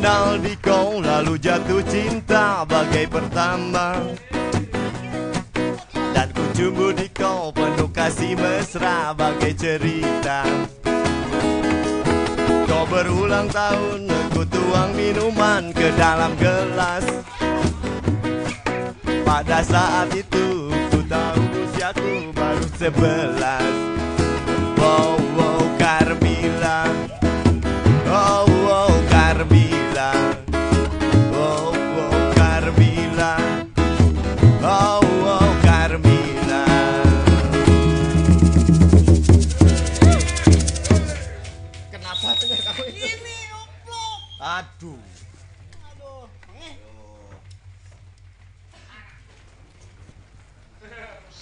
kenal di kau lalu jatuh cinta bagai pertama Dan ku cumbu di kau penuh kasih mesra bagai cerita. Kau berulang tahun ku tuang minuman ke dalam gelas. Pada saat itu ku tahu usiaku baru sebelas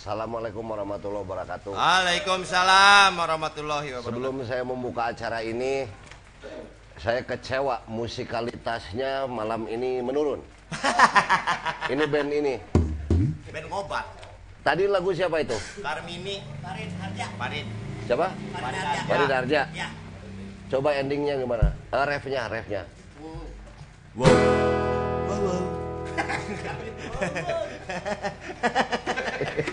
Assalamualaikum warahmatullahi wabarakatuh. Waalaikumsalam warahmatullahi wabarakatuh Sebelum saya membuka acara ini, saya kecewa musikalitasnya malam ini menurun. ini band ini. Ben ngobat Tadi lagu siapa itu? Karmini Farid Harja. Farid Siapa? Farid Harja. Farid Harja. Ya. Coba endingnya gimana? Eh, refnya, refnya. Wow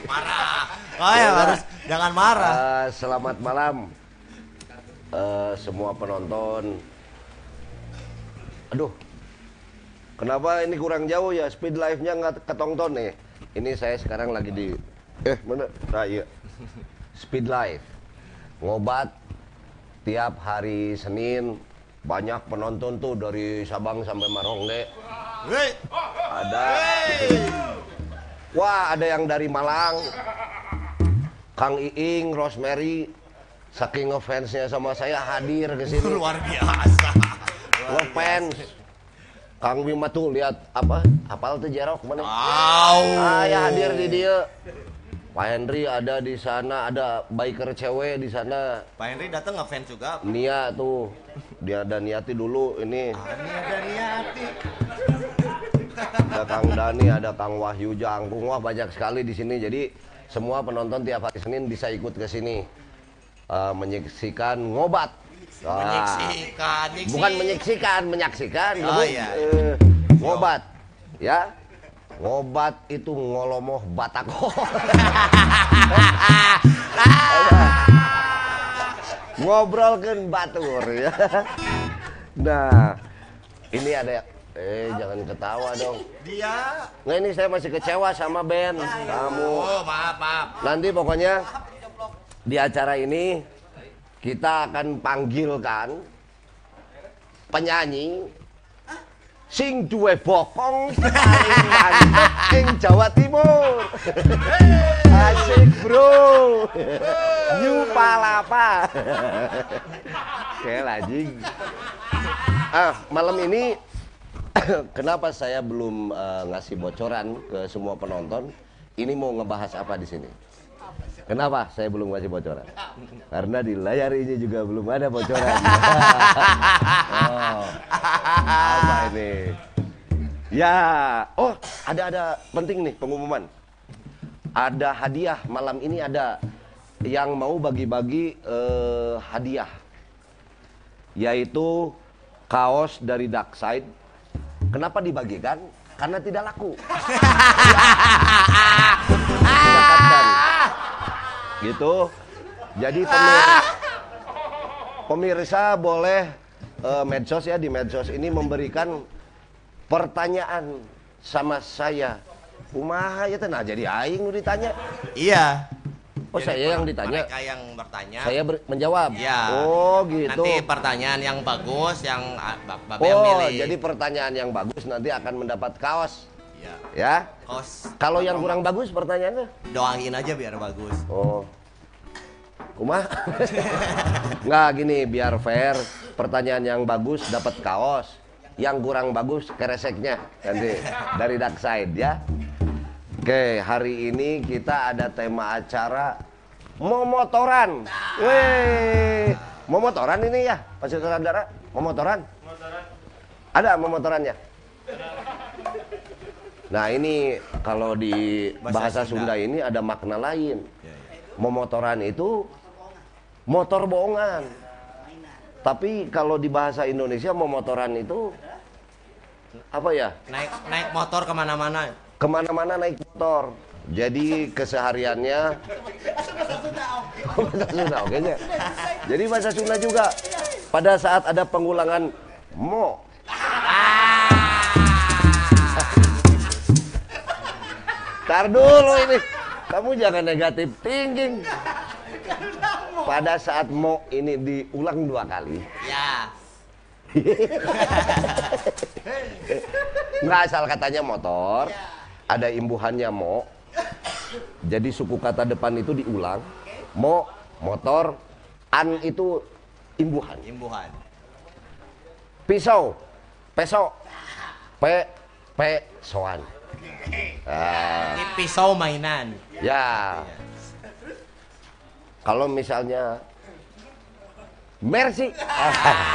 Marah Oh ya harus jangan marah Eh, selamat malam eh, semua penonton. Aduh, kenapa ini kurang jauh ya? Speed live-nya nggak ketonton nih. Ini saya sekarang lagi di eh mana? Nah, iya. Speed live ngobat tiap hari Senin banyak penonton tuh dari Sabang sampai Marongge. Hei Ada Wah, ada yang dari Malang. Kang Iing, Rosemary, saking ngefansnya sama saya hadir ke sini. Luar biasa Ngefans. Kang Bima tuh lihat apa? Apal tuh jerok mana? Wow Ah, ya hadir di dia. Pak Henry ada di sana, ada biker cewek di sana. Pak Henry datang ngefans juga Nia tuh, dia ada Niati dulu ini. Ini ada Niati ada Kang Dani, ada Kang Wahyu Jangkung, wah banyak sekali di sini. Jadi semua penonton tiap hari Senin bisa ikut ke sini Eh, menyaksikan ngobat. Wah, Menyaksikan nyiksi. bukan menyaksikan, menyaksikan. Oh, Lebih, iya. eh, ngobat, ya. Ngobat itu ngolomoh batako. Ngobrolkan batur ya. Nah, ini ada eh jangan ketawa dong. Dia Nggak ini saya masih kecewa sama band kamu. Oh maaf maaf Nanti pokoknya di acara ini kita akan panggilkan penyanyi sing duwe bokong paling mantep ing Jawa Timur. Asik bro. New Palapa. Oke lagi. Ah, malam ini kenapa saya belum eh, ngasih bocoran ke semua penonton? Ini mau ngebahas apa di sini? Kenapa saya belum ngasih bocoran? Karena di layar ini juga belum ada bocoran. oh, apa ini? Ya, oh ada ada penting nih pengumuman. Ada hadiah malam ini ada yang mau bagi-bagi eh, hadiah, yaitu kaos dari Dark Side. Kenapa dibagikan? Karena tidak laku. Didapatkan. gitu. Jadi pemir- pemirsa boleh eh, medsos ya di medsos ini memberikan pertanyaan sama saya. Kumaha ya teh nah jadi aing ditanya. Iya Oh saya yang ditanya. Mereka yang bertanya Saya ber- menjawab. Iya. Oh gitu. Nanti pertanyaan yang bagus yang ah, Bab- Babe yang Oh, milih jadi pertanyaan yang bagus nanti akan mendapat kaos. Iya Ya. Kos Kalau yang kurang bagus pertanyaannya? Doain aja biar bagus Oh. Kumah? Nggak gini, biar fair. Pertanyaan yang bagus dapat kaos. Yang kurang bagus kereseknya nanti dari dark side ya. Oke, hari ini kita ada tema acara momotoran. Weh, momotoran ini ya, Pak Saudara? Momotoran? Ada momotorannya? Nah ini kalau di bahasa, Bahasa Sunda. Sunda. ini ada makna lain. Iya, Momotoran itu motor bohongan. Tapi kalau di bahasa Indonesia momotoran itu apa ya? Naik naik motor ke mana-mana. Ke mana-mana naik motor. Jadi kesehariannya bahasa Sunda oke nya. Jadi bahasa Sunda juga pada saat ada pengulangan mo. Tar dulu ini. Kamu jangan negatif thinking. Pada saat mo ini diulang dua kali, Ya. nggak asal katanya motor, ada imbuhannya mo. Jadi suku kata depan itu diulang. Mo, motor, an itu imbuhan. Imbuhan. Pisau, peso, pe, pe, soan. Ah, Ini pisau mainan. ya. Kalau misalnya Mercy,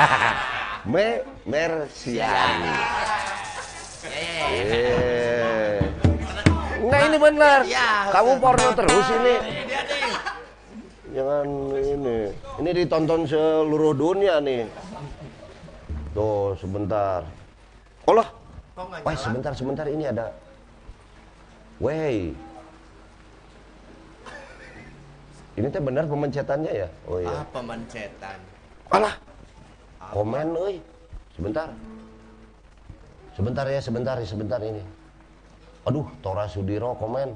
me, Mercian. Ya, ya, Nah ini benar. Ya, Kamu porno terus ini. Dia nih. Jangan ini. Ini ditonton seluruh dunia nih. Tuh sebentar. Olah. Kok nggak Wah sebentar sebentar ini ada. Wey. Ini teh benar pemencetannya ya? Oh iya. Ah, pemencetan. Alah. Komen euy. Sebentar. Sebentar ya, sebentar ya, sebentar ini. Aduh, Tora Sudiro komen.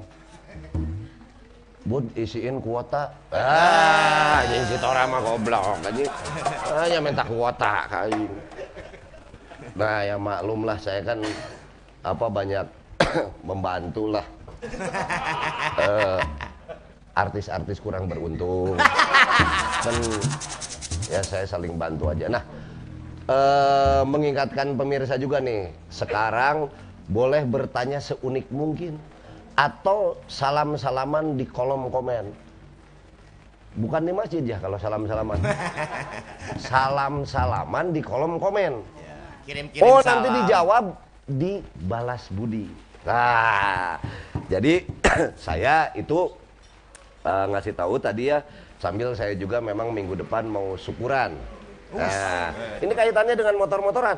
Bud, isiin kuota. Ah, ini si Tora mah goblok anjing. Hanya minta kuota kain. Nah, ya maklum lah saya kan apa banyak membantu lah. Eh, artis-artis kurang beruntung. Kan ya saya saling bantu aja. Nah, eh, mengingatkan pemirsa juga nih, sekarang boleh bertanya seunik mungkin atau salam-salaman di kolom komen. Bukan di masjid ya kalau salam-salaman. Salam-salaman di kolom komen. Kirim-kirim Oh, salam. nanti dijawab di balas budi. Nah, jadi saya itu eh, ngasih tahu tadi ya sambil saya juga memang minggu depan mau syukuran. Nah, ini kaitannya dengan motor-motoran.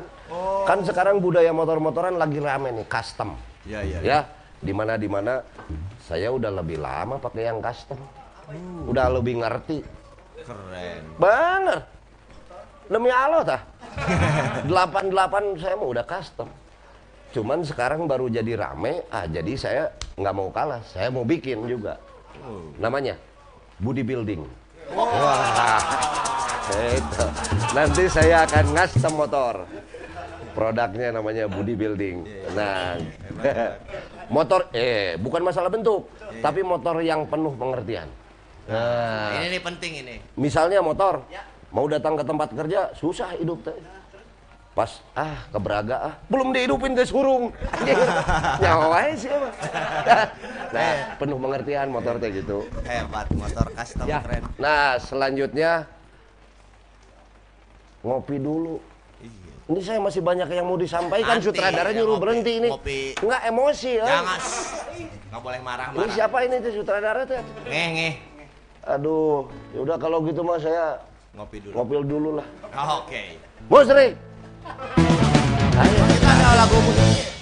Kan sekarang budaya motor-motoran lagi rame nih, custom. Iya, iya. Ya, di mana di mana saya udah lebih lama pakai yang custom. Udah lebih ngerti. Keren. Bener. Demi Allah tah. 88 saya mau udah custom. Cuman sekarang baru jadi rame, ah jadi saya nggak mau kalah, saya mau bikin juga. Namanya body building. Wah, itu. Nanti saya akan custom motor. Produknya namanya body building. Nah, motor eh bukan masalah bentuk, tapi motor yang penuh pengertian. Nah, Ini nih penting ini. Misalnya motor, mau datang ke tempat kerja susah hidup teh. Pas ah ke Braga ah belum dihidupin ke surung. Nyawa sih emang. Nah, penuh pengertian motor teh gitu. Hebat motor custom Ya. keren. Nah, selanjutnya ngopi dulu. Ini saya masih banyak yang mau disampaikan. Nanti, Sutradara ya, nyuruh ngopi, berhenti ini. ngopi. Enggak emosi ya. Jangan. Nggak boleh Ini marah-marah. siapa ini tuh sutradara teh? Ngeh, ngeh. Aduh, ya udah kalau gitu mah saya Ngopi dulu. ngopil dulu lah. Oke. Musri. Kita ada lagu musik.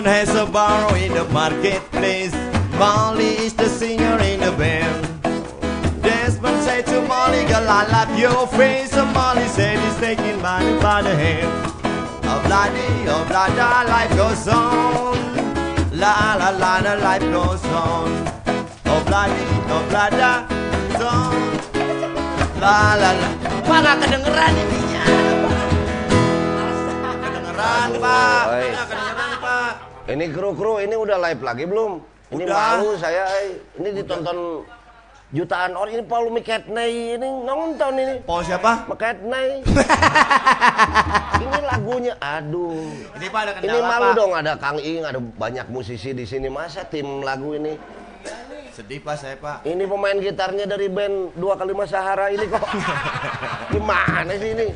Someone has a borrow in the marketplace. Molly is the singer in the band. Desmond said to Molly, girl, I love your face. And Molly said he's taking money by the hand. Oh, bloody, oh, bloody, life goes on. La, la, la, the life goes on. Oh, bloody, oh, bloody, on. La, la, la. Pak, nggak kedengeran ininya. Kedengeran, Pak. Kedengeran, Pak. Ini kru-kru ini udah live lagi belum? Ini Udah. malu saya. eh. Ini ditonton jutaan orang. Ini Paul McCartney ini nonton ini. Paul siapa? McCartney. ini lagunya, aduh. Ini Pak ada Ini kendala, malu Pak. dong ada Kang Ing, ada banyak musisi di sini. Masa tim lagu ini? Sedih, Pak, saya, Pak. Ini pemain gitarnya dari band dua kali Sahara ini kok. Gimana sih ini?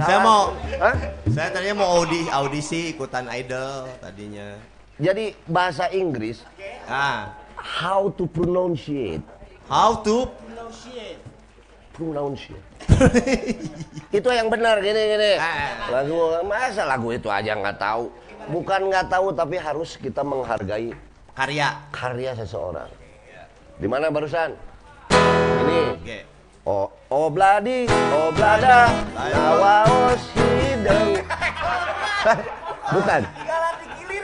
Saya mau- Hah? Saya tadinya mau audi audisi ikutan idol tadinya. Jadi bahasa Inggris, Ah, how to pronounce it? how to No shit. Pronounce it. itu yang benar gini gini. Ah. Lagu masa lagu itu aja nggak tahu. Bukan nggak tahu tapi harus kita menghargai karya. karya seseorang. Di mana barusan? Ini. Oh, oh bladi, oh blada, nawaos hideng. Bukan.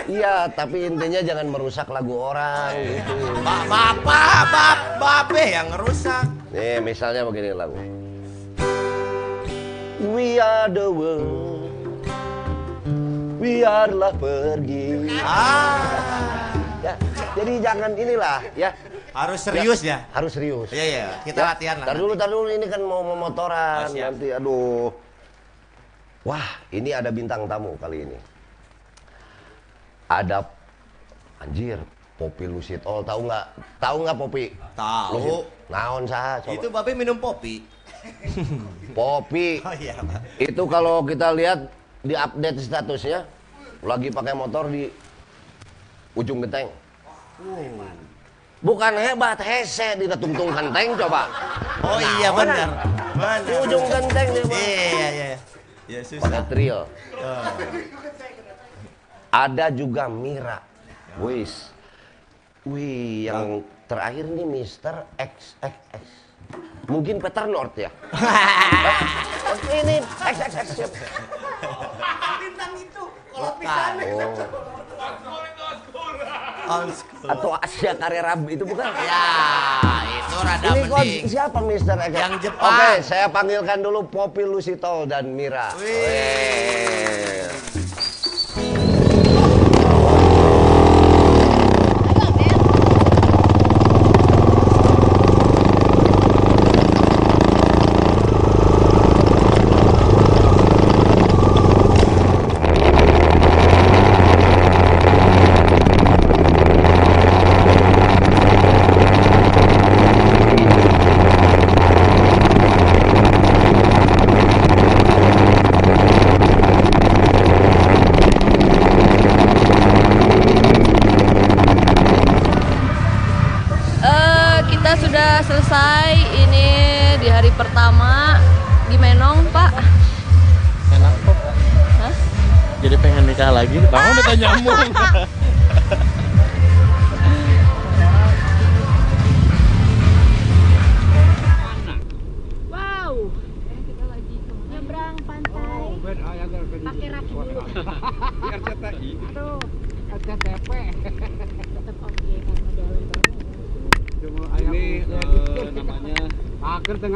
Iya, tapi intinya jangan merusak lagu orang gitu. Ba bapak, bap, babe yang ngerusak. Nih, misalnya begini lagu. We are the world. We are lah pergi. Ah, Ya, jadi jangan inilah ya. Harus serius ya. Harus serius. Iya, iya. Kita Ya, latihan lah. Tar dulu, tar dulu ini kan mau memotoran Oh, siap. nanti aduh. Wah, ini ada bintang tamu kali ini. Ada anjir, Popi Lusitol tahu nggak? Tahu nggak Popi? Tahu. Naon sah? Coba. Itu babe minum kopi. Popi. Oh iya, Pak. Itu kalau kita lihat di update statusnya lagi pakai motor di ujung genteng. Bukan hebat, hese di tungtung genteng coba. Oh iya benar. Di ujung genteng dia. Iya, iya. Ya pakai susah. trio. Ada juga Mira. Wis. Wih, yang terakhir ini Mr. XXX. Mungkin Peter North ya. Ini XXX. Bintang itu. Kalau pisan. Old school. Atau Asia Carrera itu bukan? Ya, itu rada Ini kok siapa Mr. X? Yang Jepang. Oke, saya panggilkan dulu Poppy Lusitol dan Mira. Wih. Wih.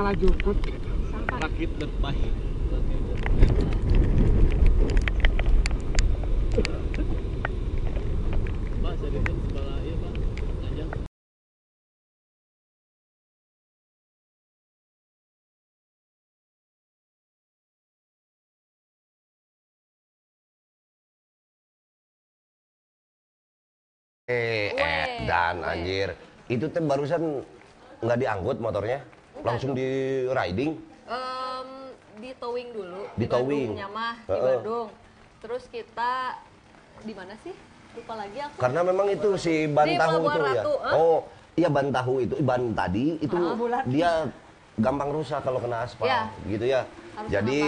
Lajukut sampah. rakit Pak, saya itu sebelah iya, Pak. Eh, eh, dan anjir. Itu teh barusan nggak diangkut motornya? Langsung di riding? Em, di towing dulu. Di towing. Bandung, Nyamah di Heeh. Bandung. Terus kita di mana sih? Lupa lagi aku. Karena memang itu si ban Di tahu Pelabuhan itu ya. Ratu, ah? Oh, iya ban tahu itu ban tadi itu Ah, dia gampang rusak kalau kena aspal, Iya. gitu ya. Harus Jadi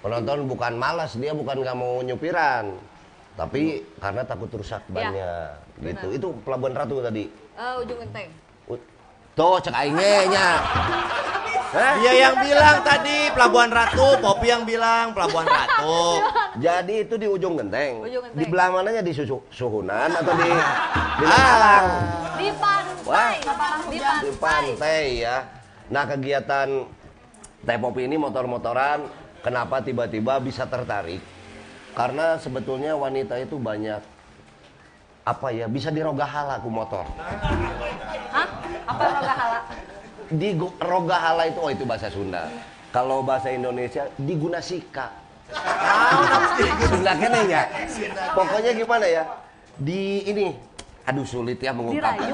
penonton bukan malas, dia bukan nggak mau nyupiran. Tapi karena takut rusak bannya gitu. Itu Pelabuhan Ratu tadi. Eh, ujung genteng. Tuh cek aingnya nya. Hah? Dia yang bilang tadi Pelabuhan Ratu, Popi yang bilang Pelabuhan Ratu. Jadi itu di ujung genteng. Ujung genteng. Di belah mananya di susu, Suhunan atau di di Langkalang? Di Wah. pantai. Di Di pantai. pantai ya. Nah kegiatan Teh Popi ini motor-motoran kenapa tiba-tiba bisa tertarik? Karena sebetulnya wanita itu banyak apa ya bisa dirogahala ku motor. Apa roga hala? Di rogahala itu oh itu bahasa Sunda. Kalau bahasa Indonesia digunasika. Sunda kene ya. Pokoknya gimana ya? Di ini aduh sulit ya mengungkapkan.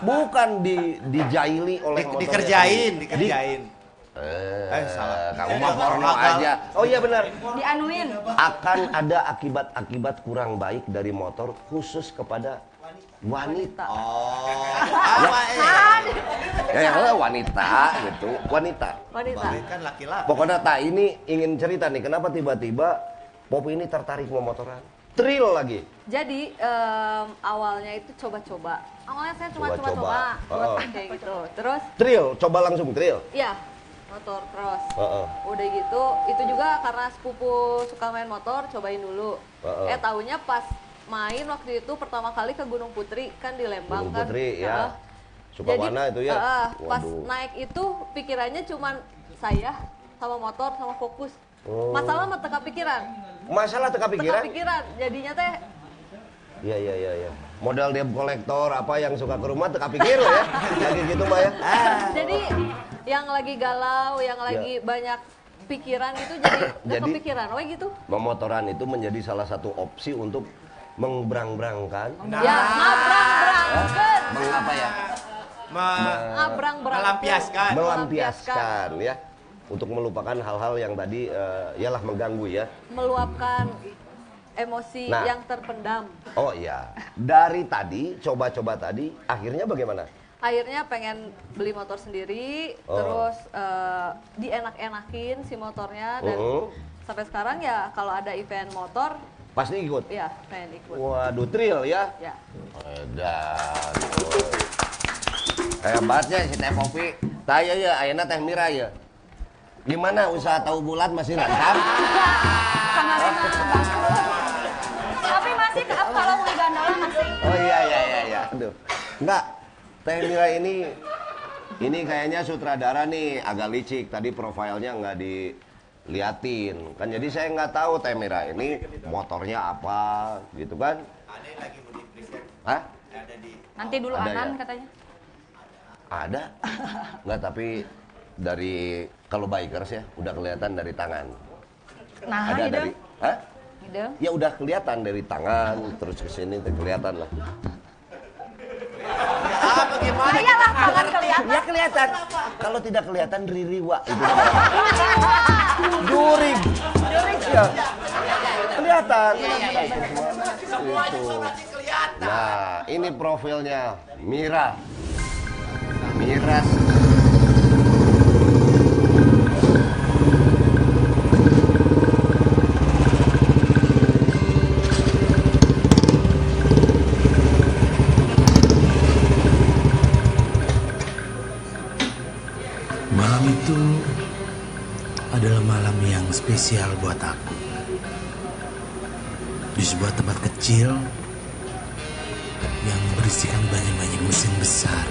Bukan di dijaili oleh Di- dikerjain, sendiri. dikerjain. Di- eh, Eh, salah. Kamu mah porno aja. Oh iya benar. Dianuin. Akan ada akibat-akibat kurang baik dari motor khusus kepada wanita. Oh, apa eh? Ya yang ada wanita gitu, wanita. Wanita. Balik kan laki-laki. Pokoknya tak ini ingin cerita nih, kenapa tiba-tiba Popi ini tertarik mau motoran? Thrill lagi. Jadi em, awalnya itu coba-coba. Awalnya saya cuma Coba-coba. coba-coba buat Oh. kayak gitu. Terus Thrill, coba langsung thrill. ya motor cross. Heeh. Udah gitu, itu juga karena sepupu suka main motor, cobain dulu. Heeh. Eh taunya pas main waktu itu pertama kali ke Gunung Putri kan di Lembang Gunung kan. Putri, ya. Sukawana itu ya. heeh, pas Waduh. naik itu pikirannya cuman saya sama motor sama fokus. Oh. Masalah mah teka pikiran. Masalah teka Teka pikiran? pikiran. Jadinya teh Iya iya iya iya. Modal debt kolektor apa yang suka ke rumah teka pikir ya. Lagi gitu Mbak ya. jadi yang lagi galau, yang lagi banyak pikiran itu jadi Ya. Jadi- kepikiran, we gitu. Memotoran itu menjadi salah satu opsi untuk mengberang-berangkan. Ya, ngabrang-berangkan. Mengapa ya? Me- melampiaskan. Melampiaskan ya. Untuk melupakan hal-hal yang tadi eh, ialah mengganggu ya. Meluapkan emosi Nah. yang terpendam. Oh iya. Dari tadi, coba-coba tadi, akhirnya bagaimana? Akhirnya pengen beli motor sendiri, Oh. terus eh, dienak-enakin si motornya dan Uh-uh. sampai sekarang ya kalau ada event motor Pasti ikut. ya pengen ikut. Waduh, thrill ya. Ya. Edan. Hebatnya si Teh Popi. Tanya ya, ayana Teh Mira ya. Gimana usaha tahu bulat masih lancar? Tapi masih kalau mau gandola masih. Oh iya iya iya iya. Aduh. Enggak. Teh Mira ini ini kayaknya sutradara nih agak licik. Tadi profilnya nggak diliatin. Kan jadi saya nggak tahu Teh Mira ini motornya apa gitu kan. Ada yang lagi mau di-present. Hah? Ada di Nanti dulu Ada Anan ya? katanya. Ada. Nggak tapi dari kalau bikers ya udah kelihatan dari tangan. Nah, Ada dari Hah? Ya udah kelihatan dari tangan terus ke sini kelihatan lah. apa gimana? Iyalah tangan kelihatan. Ya kelihatan. Kalau tidak kelihatan ririwa itu. Namanya. Jurig. Ya. Kelihatan. Itu. Nah, ini profilnya Mira. Mira. Spesial buat aku. Di sebuah tempat kecil yang berisikan banyak-banyak mesin besar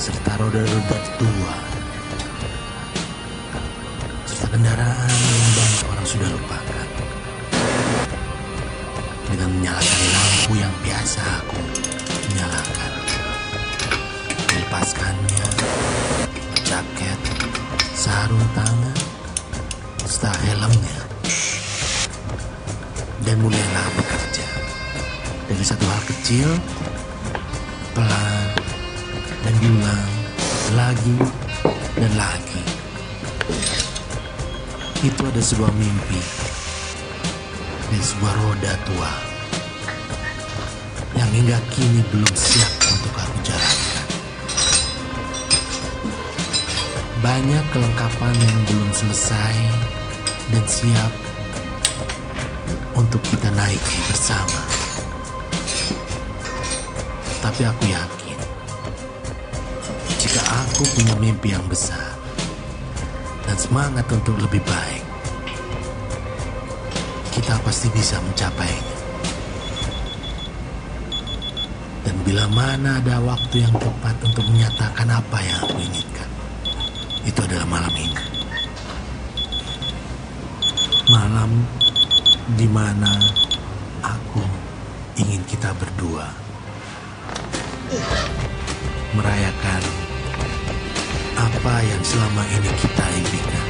serta roda-roda tua serta kendaraan yang banyak orang sudah lupakan. Dengan menyalakan lampu yang biasa aku nyalakan, melepaskannya jaket, sarung tangan, serta helmnya. Dan mulailah bekerja. Dari satu hal kecil, pelan, dan diulang lagi dan lagi. Itu ada sebuah mimpi dan sebuah roda tua yang hingga kini belum siap untuk aku jalankan. Banyak kelengkapan yang belum selesai dan siap untuk kita bersama. bersama. Tapi aku yakin, jika aku punya mimpi yang besar dan semangat untuk lebih baik, kita pasti bisa mencapainya. Dan bila mana ada waktu yang tepat untuk menyatakan apa yang aku inginkan, itu adalah malam ini. Malam di mana aku ingin kita berdua merayakan apa yang selama ini kita impikan.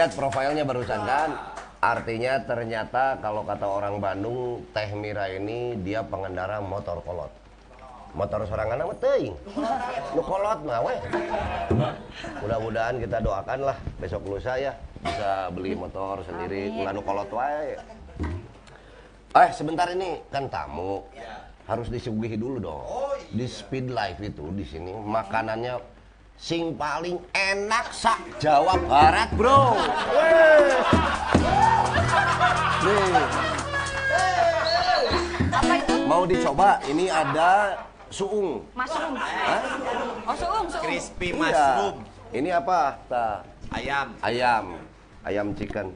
Lihat profilnya barusan kan? Artinya ternyata kalau kata orang Bandung, Teh Mira ini dia pengendara motor kolot. Motor sorangan mah teuing. Nu kolot mah we. Mudah-mudahan kita doakan lah besok lusa ya bisa beli motor sendiri, ulah nu kolot wae. Eh, sebentar ini kan tamu. Harus disuguhi dulu dong. Di Speed Life itu di sini makanannya sing paling enak sak Jawa Barat, Bro. Weh. Nih, Apa itu? mau dicoba? Ini ada suung. Mushroom. Hah? Oh, suung, suung. Crispy Iya. mushroom. Ini apa? Ta, Ayam. ayam. Ayam chicken.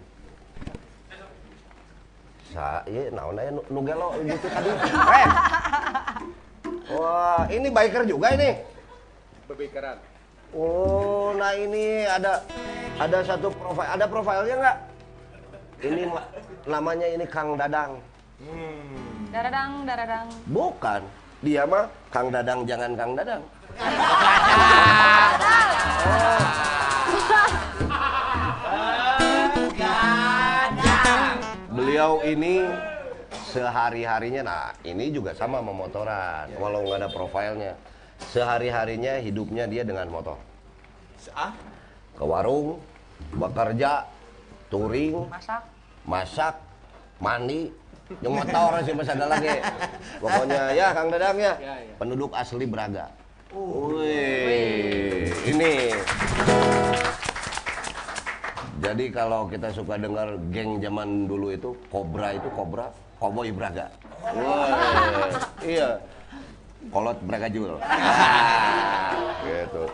Sa, iya, naon aya nu nu gelo gitu tadi. Eh. Wah, ini biker juga ini. Berbikeran. Oh, nah ini ada ada satu profil, ada profilnya nggak? Ini ma- namanya ini Kang Dadang. Daradang, daradang. Bukan, dia mah Kang Dadang jangan Kang Dadang. Beliau ini sehari-harinya, nah ini juga sama sama motoran, walau nggak ada profilnya. Sehari-harinya hidupnya dia dengan motor. Ah, Ke warung, bekerja, touring, Masak. masak, mandi, yang motor sih masih ada lagi. Pokoknya ya Kang Dadang ya, penduduk asli Braga. Wih, ini. Jadi kalau kita suka dengar geng zaman dulu itu, Cobra itu Cobra, Cowboy Braga. Wah, iya. Kolot Braga Jul. gitu.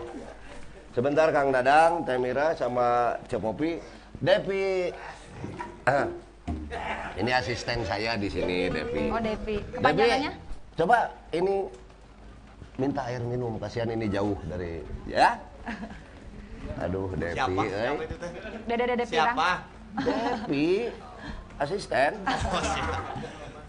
Sebentar Kang Dadang, Temira sama Cepopi, Depi. Ah, ini asisten saya di sini, Depi. Oh, Devi. Depi, Kepanjangannya? coba ini minta air minum, kasihan ini jauh dari ya. Aduh, Depi, siapa? eh. Siapa itu Dede Pirang. Siapa? Depi, asisten. Oh, siapa?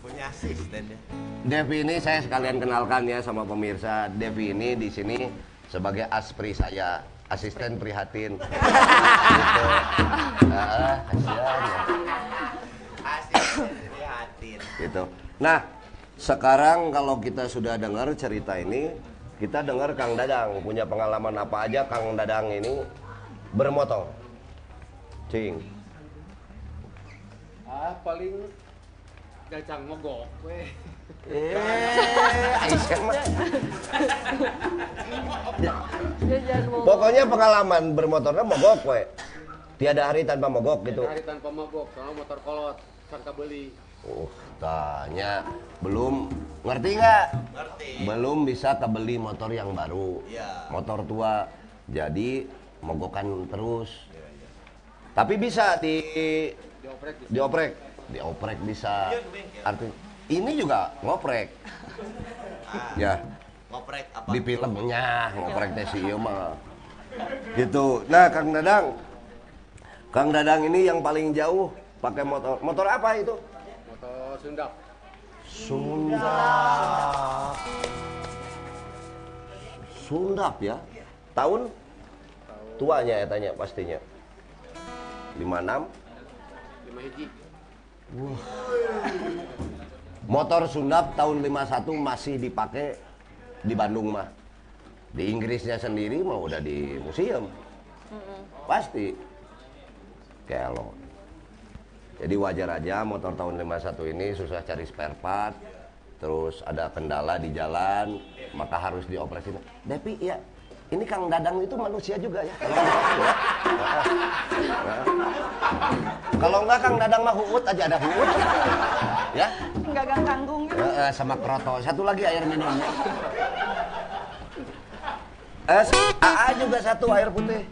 Punya asisten ya. Devi ini saya sekalian kenalkan ya sama pemirsa. Devi ini di sini sebagai aspri saya, asisten prihatin. gitu. Ah, kasihan ya. Asisten prihatin. gitu. Nah, sekarang kalau kita sudah dengar cerita ini, kita dengar Kang Dadang punya pengalaman apa aja Kang Dadang ini bermotor. Cing. Ah, paling gacang mogok. Eh, mau Pokoknya pengalaman bermotornya mogok we. Tiada hari tanpa mogok gitu. Hari tanpa mogok, soalnya motor kolot. Sangka beli. Uh, tanya belum ngerti nggak? Ngerti. Belum bisa kebeli motor yang baru. Iya. Motor tua. Jadi mogokan terus. Tapi bisa di Dioprek di dioprek, dioprek bisa. Arti ini juga ngoprek. Ya, Ngoprek apa? di filmnya ngoprek teh si ieu mah. Gitu. Nah, Kang Dadang. Kang Dadang ini yang paling jauh pakai motor. Motor apa itu? Motor Sundap. Sundap. Sundap ya. Tahun tuanya ya tanya pastinya. 56 Lima hiji. Motor Sundap tahun 51 masih dipakai di Bandung mah. Di Inggrisnya sendiri mah udah di museum. Pasti. Kelo. Jadi wajar aja motor tahun 51 ini susah cari spare part. Terus ada kendala di jalan, maka harus dioperasi. Tapi ya, ini Kang Dadang itu manusia juga ya. Kalau enggak Kang Dadang mah huut aja ada huut. Ya. Enggak gang kanggung gitu. Eh, eh, sama kroto. Satu lagi air minum. Eh, AA juga satu air putih.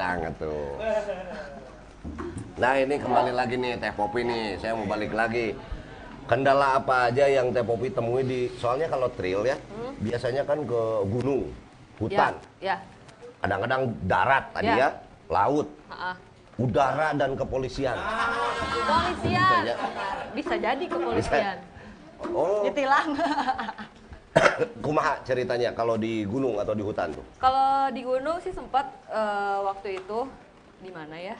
Enak tuh. Nah ini kembali lagi nih Teh Popi nih. Saya mau balik lagi. Kendala apa aja yang Teh Popi temui di soalnya kalau trail ya biasanya kan ke gunung, hutan, Ya, kadang-kadang darat tadi Ya. ya, laut, ha-ha. udara dan kepolisian. Kepolisian. Bisa ya? Bisa jadi kepolisian. Oh, Ditilang. kumaha ceritanya kalau di gunung atau di hutan tuh? Kalau di gunung sih sempat eh, waktu itu di mana ya?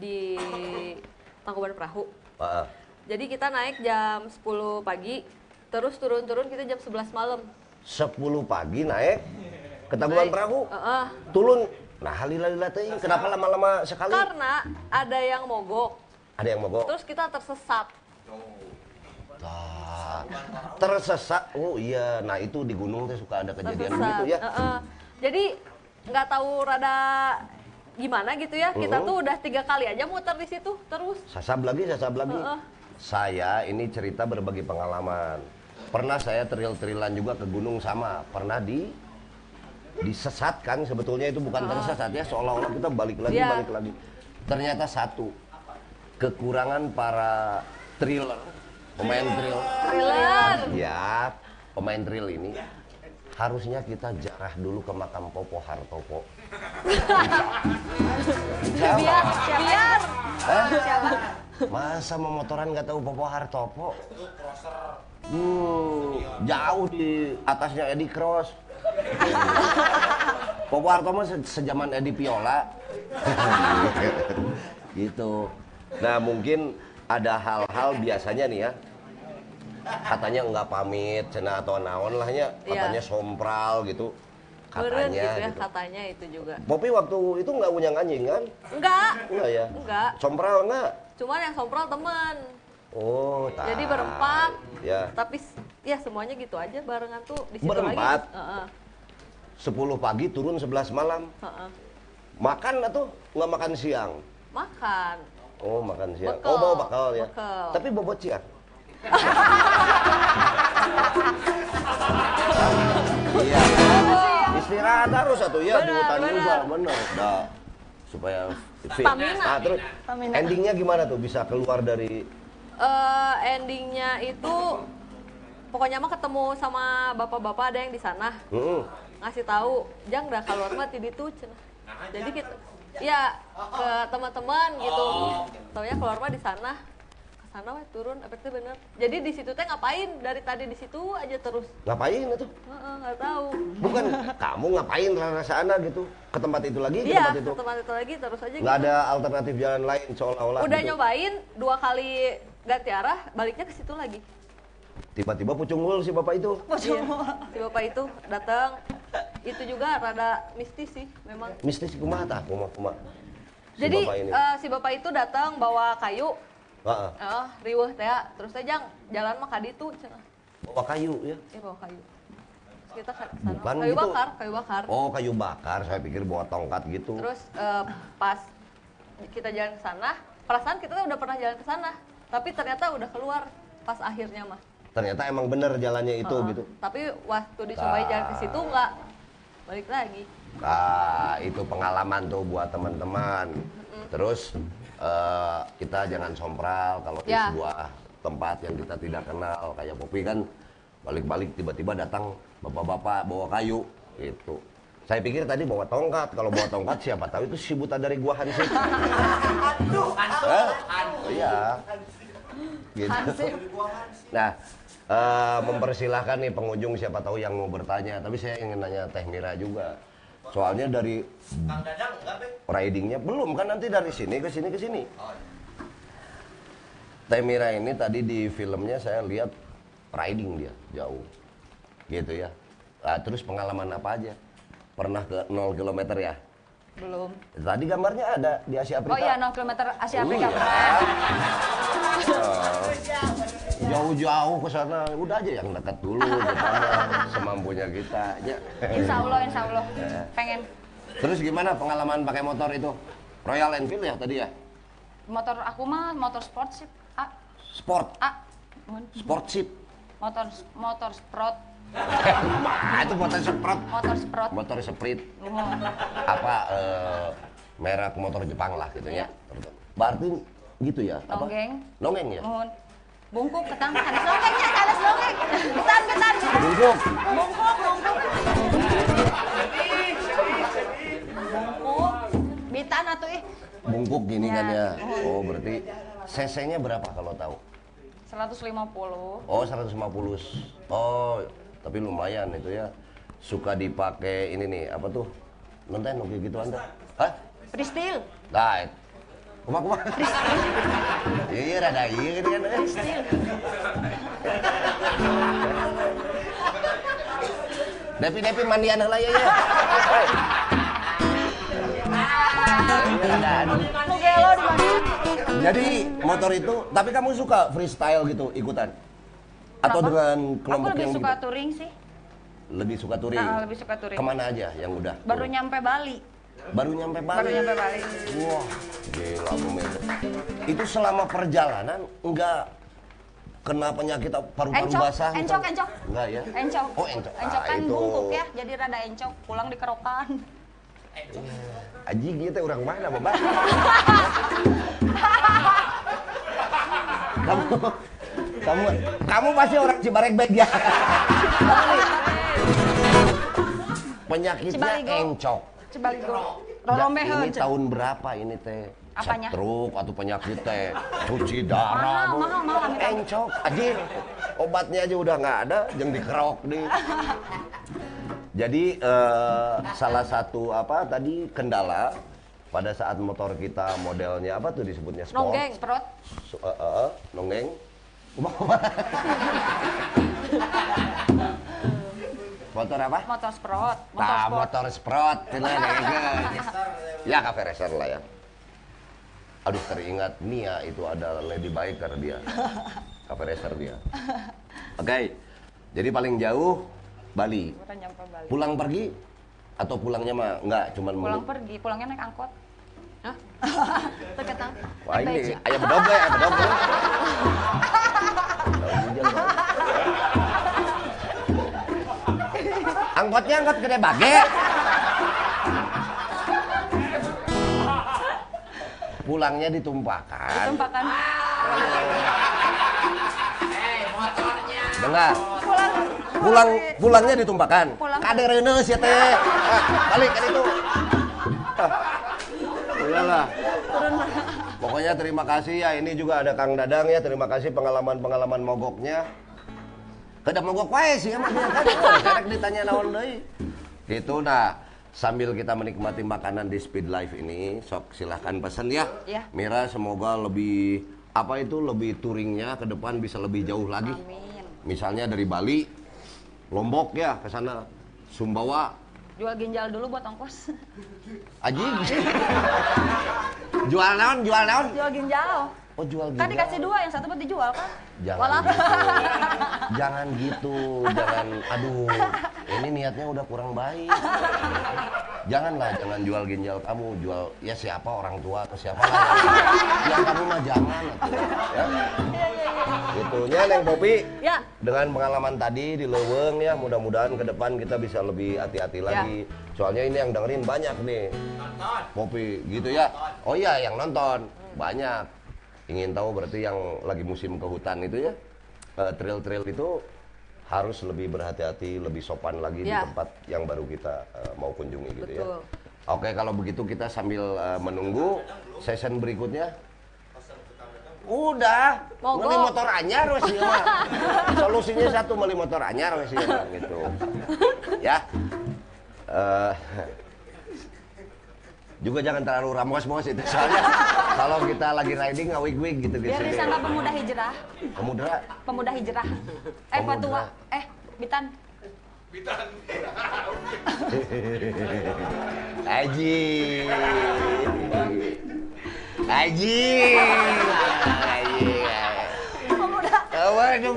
Di Tangkuban Perahu. Ah, ah. Jadi kita naik jam 10 pagi, terus turun-turun kita jam 11 malam. 10 pagi naik ke Naik. Perahu, Heeh. turun. Nah, halila-lila teh kenapa lama-lama sekali? Karena ada yang mogok, Ada yang mogok. terus kita tersesat. Tah, tersesat. Oh iya, nah itu di gunung teh suka ada kejadian tersesat. begitu ya. Heeh. Jadi nggak tahu rada gimana gitu ya. Kita Mhm. tuh udah tiga kali aja muter di situ terus. Sasab lagi, sasab lagi. Heeh. Saya ini cerita berbagi pengalaman. Pernah saya tril-trilan juga ke gunung sama. Pernah di disesatkan sebetulnya itu bukan tersesat ya seolah-olah kita balik lagi Iya. balik lagi. Ternyata satu kekurangan para thriller pemain trail Thriller. ya pemain trail ini harusnya kita jarah dulu ke makam Popo Hartopo. Biar, biar. Masa memotoran nggak tahu Popo Hartopo? Hmm, jauh di atasnya Edi Cross. Popo Hartopo se- sejaman Edi Piola. gitu. Nah mungkin ada hal-hal biasanya nih ya. Katanya nggak pamit, cena atau naon lahnya. Katanya sompral gitu. Katanya gitu ya gitu. katanya itu juga. Popi waktu itu nggak punya anjing kan? Enggak. Enggak ya? Enggak. Sompral enggak? Cuman yang sompral teman. Oh, tak. Jadi berempat. Ya. Tapi ya semuanya gitu aja barengan tuh di situ Berempat? lagi. Heeh. 10 pagi turun 11 malam. heeh. Makan atau nggak makan siang? Makan. Oh, makan siang. Bekal. Oh, bawa bakal ya. Bekal. Tapi bobot siang. iya. Istirahat harus satu ya di Benar, hutan benar. juga, bener. Dah. Supaya fit. Stamina. Nah, terus Stamina. endingnya gimana tuh bisa keluar dari Eh, endingnya itu pokoknya mah ketemu sama bapak-bapak ada yang di sana Mm-mm. ngasih tahu jang dah keluar mah di itu cenah. Jadi kita ya ke teman-teman gitu. Taunya keluar mah di sana. Sana weh turun efeknya bener. Jadi di situ teh ngapain? Dari tadi di situ aja terus. ngapain itu? Heeh, nggak tahu. Bukan kamu ngapain rara sana gitu ke tempat itu lagi ke Iya, tempat itu. ke tempat itu lagi terus aja Nggak gitu. ada alternatif jalan lain seolah-olah. Udah gitu. nyobain dua kali ganti arah, baliknya ke situ lagi. Tiba-tiba pucunggul si bapak itu. Iya, si bapak itu datang. Itu juga rada mistis sih memang. Mistis kumaha tah kumaha kumaha. Si Jadi bapak ini. eh, si bapak itu datang bawa kayu, Heeh. eh riweuh teh terus teh jang jalan mah ka ditu cenah. bawa kayu ya. Ya bawa kayu. Terus kita ke sana. Bukan kayu gitu. bakar, kayu bakar. Oh, kayu bakar. Saya pikir bawa tongkat gitu. Terus eh, pas kita jalan ke sana, perasaan kita tuh udah pernah jalan ke sana, tapi ternyata udah keluar pas akhirnya mah. Ternyata emang bener jalannya itu Heeh. gitu. Tapi waktu dicobain jalan ke situ nggak balik lagi. Nah, itu pengalaman tuh buat teman-teman. Terus eh, kita jangan sompral kalau di Ya. sebuah tempat yang kita tidak kenal. Kayak Popi kan balik-balik tiba-tiba datang bapak-bapak bawa kayu gitu. Saya pikir tadi bawa tongkat. Kalau bawa tongkat siapa tahu itu si buta dari gua Hansip. Iya. Gitu. Nah, eh, mempersilahkan nih pengunjung siapa tahu yang mau bertanya. Tapi saya ingin nanya Teh Mira juga. Soalnya dari ridingnya belum kan nanti dari sini ke sini ke sini. Teh Mira ini tadi di filmnya saya lihat riding dia jauh, gitu ya. Nah, terus pengalaman apa aja? Pernah ke 0 km ya? Belum. Tadi gambarnya ada di Asia Afrika. Oh iya 0 km Asia Oh Afrika. iya. Jauh-jauh ke sana, udah aja yang dekat dulu semampunya kita. Ya. Insya Allah, insya Allah. Pengen Terus gimana pengalaman pakai motor itu? Royal Enfield ya tadi ya? motor aku mah motor sport sih. Ah, Sport. Mun. sport ship. Motor motor sprot, Mah, itu motor sprint. motor sprot. Motor sprint. Mun. Apa eh, merek motor Jepang lah gitu ya. Berarti gitu ya? Apa? Nonggeng. Nonggeng ya? Bungkuk ketang harus longengnya, harus longeng. Getan, getan, getan. Bungkuk. Bungkuk, bungkuk. Bungkuk. Bitan atuh ih. Bungkuk gini Ya. kan ya. Oh, berarti cc-nya berapa kalau tahu? 150. Oh, 150. Oh, tapi lumayan itu ya. Suka dipakai ini nih, apa tuh? Nonton kayak gitu Anda? Hah? Freestyle. Nah, kumah kumah. Iya, rada iya gitu kan. Depi Depi mandian heula ya ya. Jadi motor itu, tapi kamu suka freestyle gitu ikutan? Atau Kenapa? dengan Aku kelompok lebih yang suka touring sih. Lebih suka touring? Ah, lebih suka touring. Ke mana aja yang udah? Baru touring? nyampe Bali. Baru nyampe Bali? Baru nyampe Bali. Wah, gila pemirsa. Itu selama perjalanan enggak kena penyakit paru-paru Encok, basah? encok, misalnya? encok. Enggak ya? Encok. Oh, encok. Encok Ah, kan itu. bungkuk ya, jadi rada encok. Pulang di kerokan. Aji gitu orang mana, Mbak? kamu kamu kamu pasti orang Cibaregbeg ya. Penyakitnya encok. Cibaligo. Rolombeheun. ini tahun berapa ini teh? Apanya? Stroke atau penyakit teh? Cuci darah. Mahal, Bu. mahal, mahal, amit. Encok, aji. Obatnya aja udah nggak ada, yang dikerok nih. Jadi eh, salah satu apa tadi kendala pada saat motor kita modelnya apa tuh disebutnya sport? Nonggeng. Eh, eh, eh, nonggeng. Motor apa? Motor sprot. Motor Nah, sport. motor sprot, cenah nege. Ya cafe racer lah ya. Aduh teringat Nia itu ada lady biker dia. Cafe racer dia. Oke. Jadi paling jauh Bali. Baru nyampe Bali. Pulang pergi atau pulangnya mah enggak cuman Pulang menit. pergi, pulangnya naik angkot. Hah? Wah ini ayam bedoble, ayam bedoble. Angkotnya angkot gede bage. Pulangnya ditumpahkan. Tempakan. Dengar. Pulang. Pulang pulangnya ditumpahkan. Pulang. Kadereuneus ya teh. Ah, balik kan itu. Ah. Iyalah. Pokoknya terima kasih ya. Ini juga ada Kang Dadang ya. Terima kasih pengalaman-pengalaman mogoknya. Kada mogok wae sih emang dia kan. Karek ditanya naon deui. Gitu nah. Sambil kita menikmati makanan di Speed Life ini, sok silahkan pesan ya. Iya. Mira semoga lebih apa itu lebih touringnya ke depan bisa lebih jauh lagi. Amin. Misalnya dari Bali, Lombok ya ke sana, Sumbawa, Jual ginjal dulu buat ongkos. Aji. jual naon, jual naon? Jual ginjal. Oh jual Kan ginjal. dikasih dua, yang satu buat dijual kan? Jangan Walah. gitu. jangan gitu, jangan aduh. Ini niatnya udah kurang baik. Janganlah, jangan jual ginjal kamu, jual ya siapa orang tua atau siapa lah. Ya kamu mah jangan atuh, ya. Gitu nya Neng Popi. Ya. Dengan pengalaman tadi di Leweng ya, mudah-mudahan ke depan kita bisa lebih hati-hati lagi. Soalnya ini yang dengerin banyak nih. Popi gitu ya. Oh iya, yang nonton banyak. Ingin tahu berarti yang lagi musim ke hutan itu ya. eh, trail-trail itu harus lebih berhati-hati, lebih sopan lagi di Ya. tempat yang baru kita eh, mau kunjungi gitu ya. Betul. Oke, kalau begitu kita sambil eh, menunggu session berikutnya. Udah, beli motor anyar wes mah. Solusinya satu beli motor anyar wes mah, gitu. Ya. Eh, juga jangan terlalu ramos-mos itu soalnya kalau kita lagi riding ngawig-wig gitu di Biar sini. disangka pemuda hijrah. Pemuda Pemuda hijrah. Eh, Pemuda. patua. Eh, Bitan. Haji. Haji. Haji. Pemuda. Kamu itu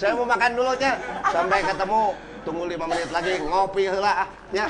saya mau makan dulu ya. Sampai ketemu. Tunggu lima menit lagi ngopi heula ah, ya.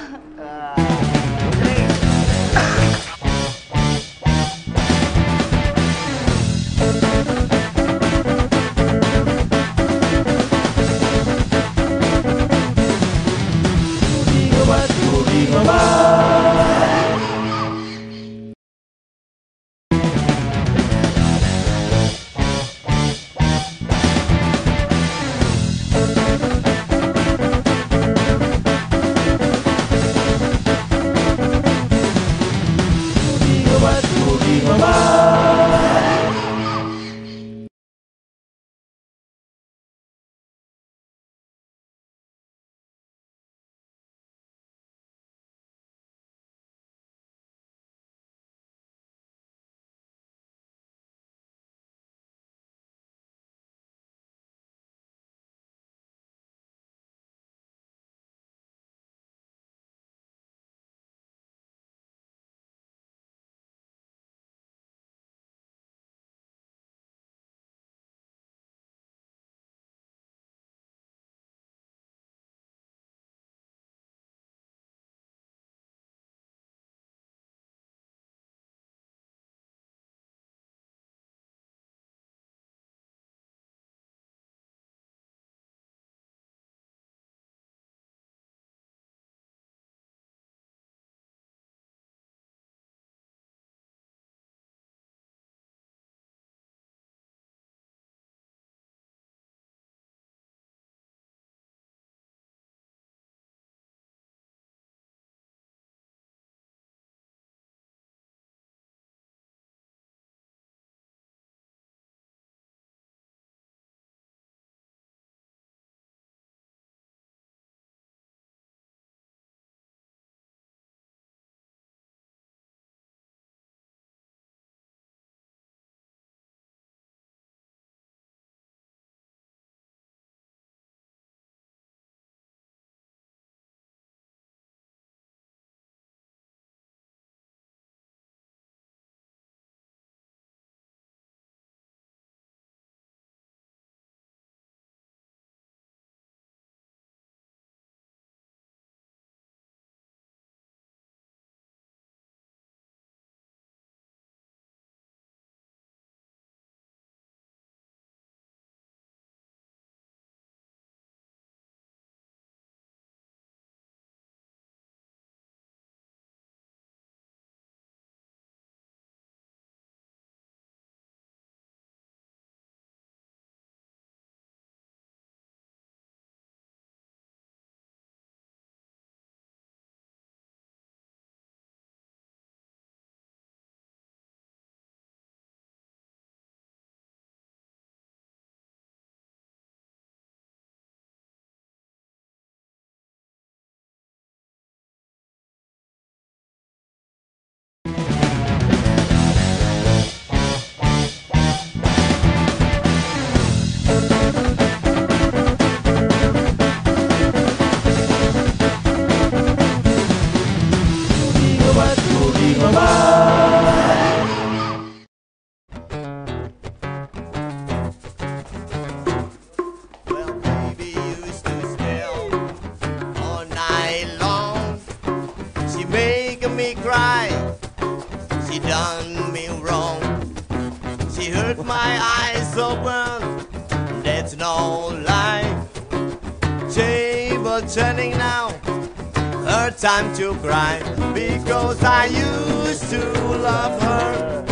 Time to cry because I used to love her.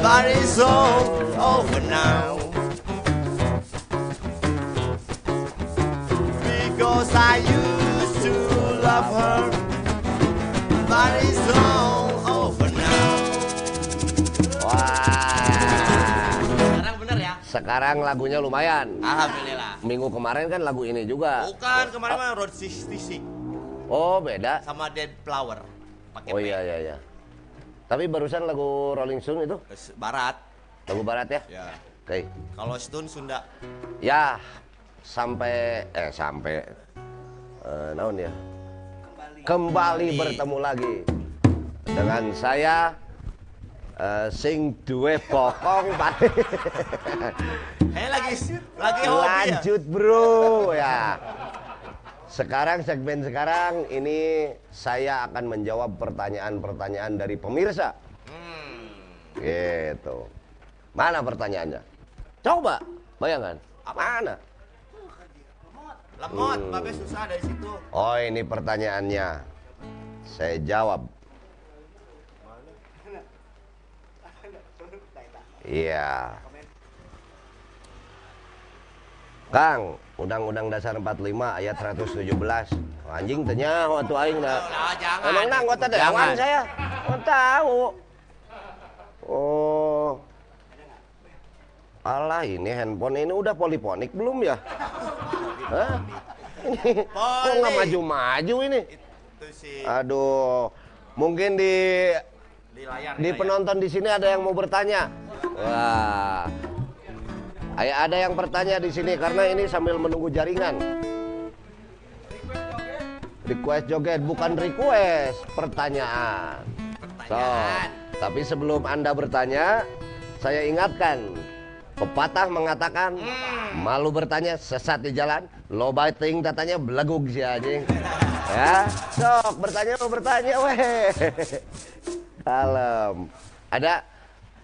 but it's all over now. Because I used to love her, but it's all over now. Wah. Sekarang bener ya? Sekarang lagunya lumayan. Alhamdulillah. Minggu kemarin kan lagu ini juga. Bukan kemarin mah Road 66 Oh, beda. sama Dead Flower. Pakai Oh iya iya iya. Tapi barusan lagu Rolling Stone itu Barat. lagu barat ya? Ya. Oke. Kalau Stone Sunda. Ya sampai eh sampai eh naon ya? Kembali bertemu lagi dengan saya eh, sing duwe pokong Pak. Eh lagi lagi hobi ya. Lanjut bro ya. Sekarang segmen sekarang ini saya akan menjawab pertanyaan-pertanyaan dari pemirsa. Gitu. Mana pertanyaannya? Coba bayangkan. Mana? Lemot, Hmm. Babe susah dari situ. Oh ini pertanyaannya. Saya jawab. Iya. Kang, Undang-Undang Dasar 45 ayat 117. Anjing tanya waktu aing dah. Nah, jangan. Emang nang anggota dewan Jangan. saya. Oh, tahu. Oh. Alah ini handphone ini udah poliponik belum ya? Hah? Ini kok nggak maju-maju ini? Aduh, mungkin di di layar. di layar. penonton di sini ada yang mau bertanya. Wah. Ay- Ada yang bertanya di sini karena ini sambil menunggu jaringan. Request joget bukan request, pertanyaan. So, tapi sebelum Anda bertanya, saya ingatkan pepatah mengatakan malu bertanya sesat di jalan, lo ting tatanya belegug si anjing. Ya, sok bertanya mau bertanya weh. Kalem. Ada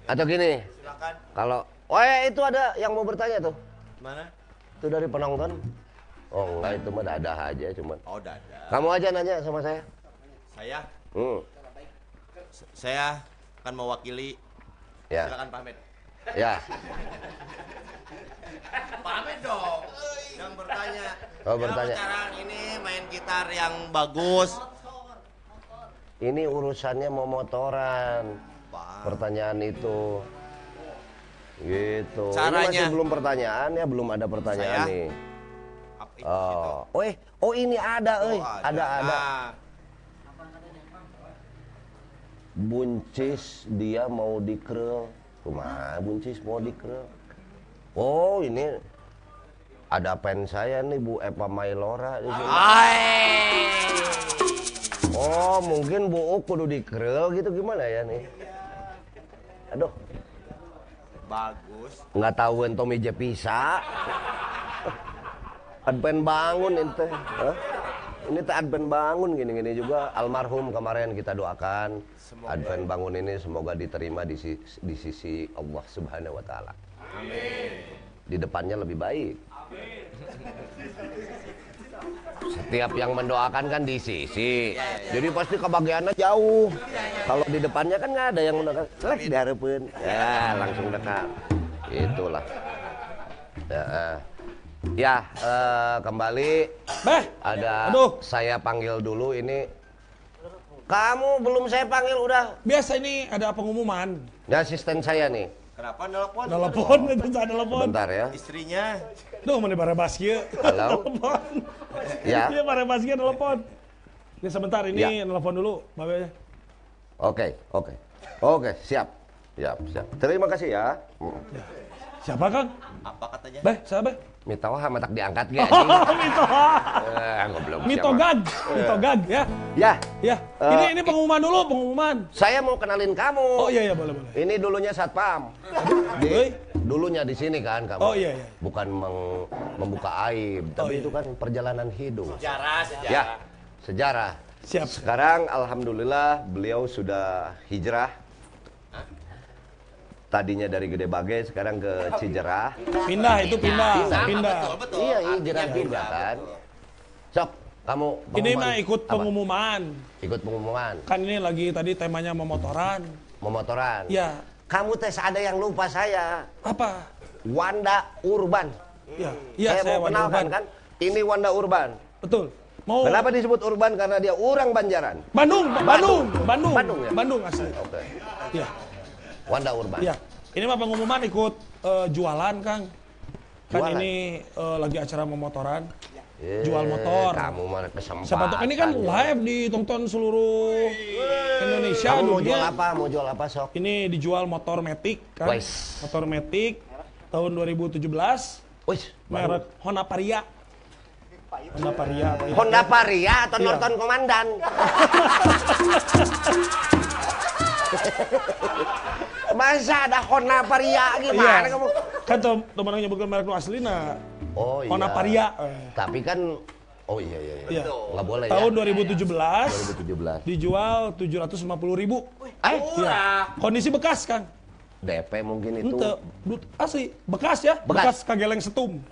atau gini, Silakan. kalau oh ya, itu ada yang mau bertanya tuh. Mana? Itu dari penonton. Oh enggak itu mah ada aja cuman. Oh, dada. Kamu aja nanya sama saya. Saya Hmm. saya akan mewakili. Ya. Silakan pamit. Ya. Pamit dong. Yang bertanya. Oh, Ya, bertanya. sekarang ini main gitar yang bagus. Ini urusannya mau motoran. Pertanyaan itu. Gitu. Ini Caranya. masih belum pertanyaan ya, belum ada pertanyaan Saya? nih. Oh, oh, eh, oh ini ada, Oh, eh, ada, ada. Nah, Buncis dia mau dikrel. Kumaha buncis mau dikrel? Oh, ini ada pen saya nih Bu Eva Mailora di sini. Oh, mungkin Bu Uk kudu dikrel gitu gimana ya nih? Aduh, Bagus. nggak tahuan Tommy J bisa. Adven bangun ente. Hah? Ini teh Adven bangun gini-gini juga almarhum kemarin kita doakan. Adven bangun ini semoga diterima di sisi, di sisi Allah Subhanahu wa taala. Di depannya lebih baik. Setiap yang mendoakan kan di sisi. Jadi pasti kebagiannya jauh. Kalau di depannya kan nggak ada yang mendoakan. Lek diharapin. Ya, langsung dekat. Itulah. Ya, ya eh, kembali Beh, ada Aduh. saya panggil dulu ini. Kamu belum saya panggil udah. biasa ini ada pengumuman. Ini asisten saya nih. Kenapa nelpon? Telepon, itu ada telepon. Bentar ya. Istrinya. Duh, mana bare baskia. Halo? Telepon. Ya. Iya, bare baskia telepon. Ini sebentar, ini Ya. telepon dulu, Babe. Oke, oke. Oke, siap. Siap, siap. Terima kasih ya. Hmm. Siapa, Kang? Apa katanya? Beh, siapa? Mitawa matak diangkat ge anjing. Oh, Mito. Eh, goblok Mito siapa. Gag. Mito Gag, ya. Ya, Ya, Eh, ini ini pengumuman dulu, pengumuman. saya mau kenalin kamu. Oh iya iya boleh boleh. Ini dulunya satpam. Di, dulunya di sini kan kamu. Oh, iya, iya. Bukan meng- membuka aib, tapi iya. itu kan perjalanan hidup. Sejarah, sejarah. Ya, sejarah. Siap. Sekarang alhamdulillah beliau sudah hijrah. Tadinya dari Gede Bage, sekarang ke Cijerah. Pindah itu pindah, Sama, pindah. betul, betul. Iya, Artinya hijrah juga kan. Sok, kamu Ini mah ikut apa? pengumuman. Ikut pengumuman, Kan ini lagi tadi temanya memotoran. memotoran. Ya, Kamu tes ada yang lupa saya. Apa? Wanda Urban. Iya, iya saya, saya mau Wanda Urban. kan. Ini Wanda Urban. Betul. Mau Kenapa disebut Urban? Karena dia orang Banjaran. Bandung, Bandung, Bandung, Bandung ya? Bandung asli. Oke. Iya, Wanda Urban. iya. Ini mah pengumuman ikut eh, jualan, Kang. Kan Jualan? ini eh, lagi acara memotoran. Eh, Jual motor. Kamu mana kesempatan. Siapa ini kan live ditonton seluruh Indonesia Kamu mau dunia. jual apa? Mau jual apa sok? Ini dijual motor Matic kan. Wes. Motor Matic tahun 2017 Wih, merek Honda Varia. Honda Varia. Honda Varia atau Iya. Norton Komandan? Masa ada Honda Varia gimana Iya. kamu? Kan tuh teman yang nyebutkan merek lu asli nah. Oh iya. Honda Varia. Eh, Tapi kan Oh iya iya. Iya. Nggak boleh Tahun ya. 2017 2017. dijual 750 ribu. Eh, Iya. Kondisi bekas, Kang. DP mungkin itu. Ente, asli, bekas ya, Bekas. bekas, kageleng setum.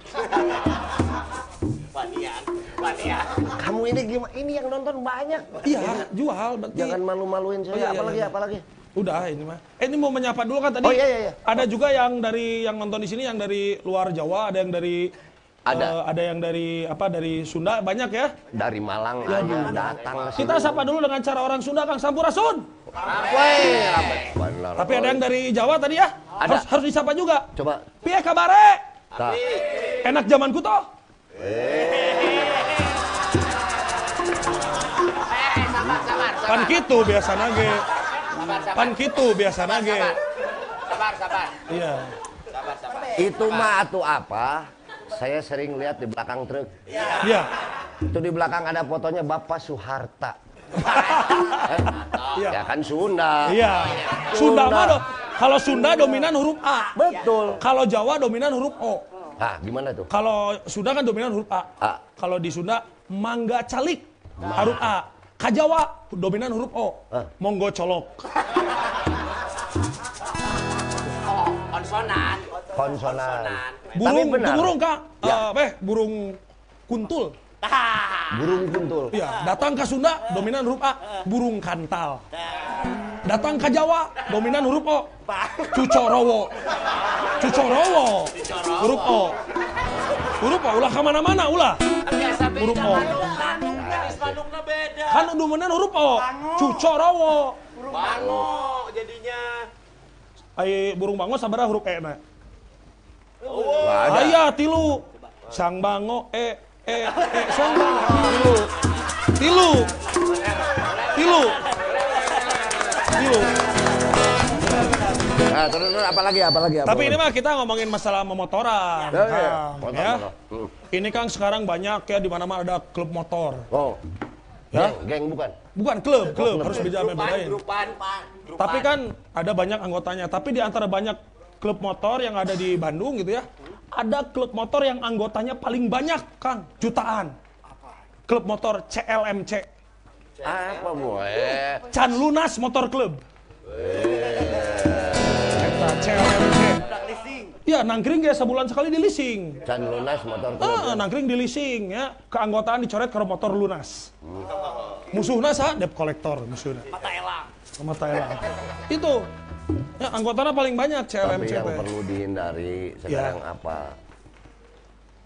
Kamu ini gimana? Ini yang nonton banyak. Iya, jual berarti. Jangan malu-maluin saya. Oh, iya, iya, apalagi iya. apalagi? Udah ini mah. Eh, ini mau menyapa dulu kan tadi. Oh, iya, iya, iya. Ada juga yang dari yang nonton di sini yang dari luar Jawa, ada yang dari Ada. eh, ada yang dari apa dari Sunda banyak ya. Dari Malang Iya, aja datang. Kita sapa dulu dengan cara orang Sunda Kang Sampurasun. Tapi ada yang dari Jawa tadi ya. Ada. Harus harus disapa juga. Coba. Piye kabare? Enak zamanku toh. Pan gitu biasa nage. Pan gitu biasa nage. Sabar, sabar. Iya. itu mah atau apa? Saya sering lihat di belakang truk. Iya. Itu di belakang ada fotonya Bapak Soeharta. Iya. Ya kan Sunda. Iya. Sunda mah do- kalau Sunda dominan huruf A. Betul. Kalau Jawa dominan huruf O. Nah, gimana tuh? Kalau Sunda kan dominan huruf A. A. Kalau di Sunda mangga calik huruf A. Kajawa dominan huruf O. Monggo colok. Konsonan. Konsonan. Burung, benar. itu burung kak. Ya. Eh, beh, burung kuntul. Burung kuntul. Iya, datang ke Sunda dominan huruf A, burung kantal. Datang ke Jawa dominan huruf O, cucorowo. Cucorowo, huruf O. Huruf O, ulah ke mana-mana, ulah. Biasa beda. Huruf O. Jenis Bandungnya beda. Kan dominan huruf O, cucorowo. Bango jadinya. Ai burung bango sabaraha huruf E na? Ada. Aya tilu. Sang bango e e e sang bango tilu. Tilu. Tilu. Tilu. Nah, terus, terus apa lagi? Apa lagi? Apa Tapi ini mah kita ngomongin masalah memotoran. Ya, ya. Kang, Motor, ya. motor. Hmm. Ini kan sekarang banyak ya di mana-mana ada klub motor. Oh. Ya? Geng, geng bukan. Bukan klub, klub klub. harus beda bedain. grupan. grupan. Tapi kan ada banyak anggotanya. Tapi di antara banyak klub motor yang ada di Bandung gitu ya, ada klub motor yang anggotanya paling banyak, Kang, jutaan. Klub motor CLMC, Apa boy? Can Lunas Motor Club. Eta CLMC. Iya, nangkring ya sebulan sekali di leasing. Can lunas motor Ah, nangkring di leasing ya. Keanggotaan dicoret ke motor lunas. Musuhnya sah debt collector musuhnya. Mata elang. Mata elang. Itu. Ya, anggotanya paling banyak Tapi CLMC. yang teh. perlu dihindari sekarang apa?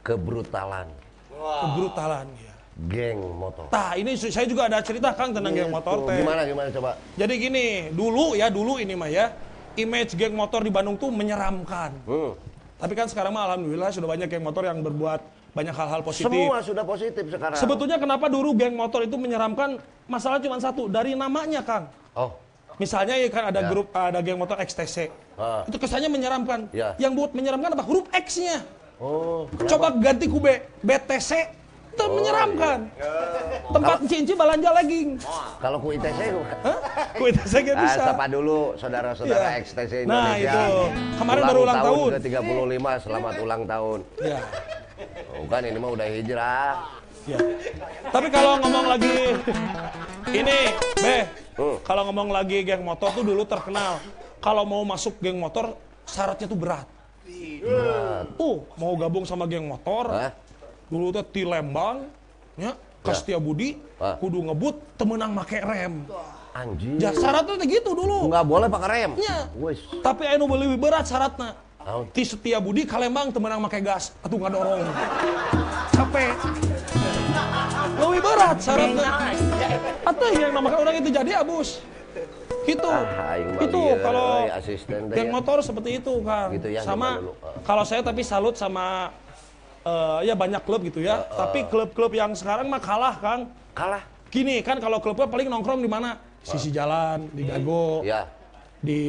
Kebrutalan. Kebrutalan ya. Geng motor. Tah, ini saya juga ada cerita Kang tentang geng motor Tuh, teh. Gimana gimana coba? Jadi gini, dulu ya, dulu ini mah ya, image geng motor di Bandung tuh menyeramkan. Hmm. Tapi kan sekarang mah alhamdulillah sudah banyak geng motor yang berbuat banyak hal-hal positif. Semua sudah positif sekarang. Sebetulnya kenapa dulu geng motor itu menyeramkan? Masalah cuma satu, dari namanya Kang. Oh, Misalnya ya kan ada Ya. grup ada geng motor XTC. Ah. Itu kesannya menyeramkan. Ya. Yang buat menyeramkan apa? Huruf X-nya. oh. Coba ganti ku B, BTC. Itu Oh, menyeramkan. iya. Tempat cinci balanja legging. Kalau ku ITC? Hah? Ku ITC gak bisa. sapa dulu saudara-saudara Iya. XTC Nah, Indonesia. itu. Kemarin baru ulang tahun. ke-35, selamat ulang tahun. Ya. Bukan ini mah udah hijrah. Ya. Tapi kalau ngomong lagi ini, Be, Hmm. kalau ngomong lagi geng motor tuh dulu terkenal. Kalau mau masuk geng motor syaratnya tuh berat. Uh, mau gabung sama geng motor, Hah? Dulu tuh di Lembang, ya, ke Ya. Setiabudi, Ah. kudu ngebut, temenang make rem. Anjir. Ja, syaratnya gitu dulu. Nggak boleh pakai rem. Nya. Wis. Tapi anu lebih berat syaratnya. Oh. Ti setia budi kalembang temenang make gas atuh ngadorong. Capek. Lebih berat syaratnya. Atuh yang namakan orang itu jadi abus. Gitu. Ah, itu lieu, kalau geng ya. motor seperti itu Kang. Gitu ya, sama. Ah. kalau saya tapi salut sama eh, ya banyak klub gitu ya. Ah, Tapi klub-klub yang sekarang mah kalah Kang. Kalah. Gini kan kalau klubnya paling nongkrong di mana? Sisi jalan, di Gago, Ya. di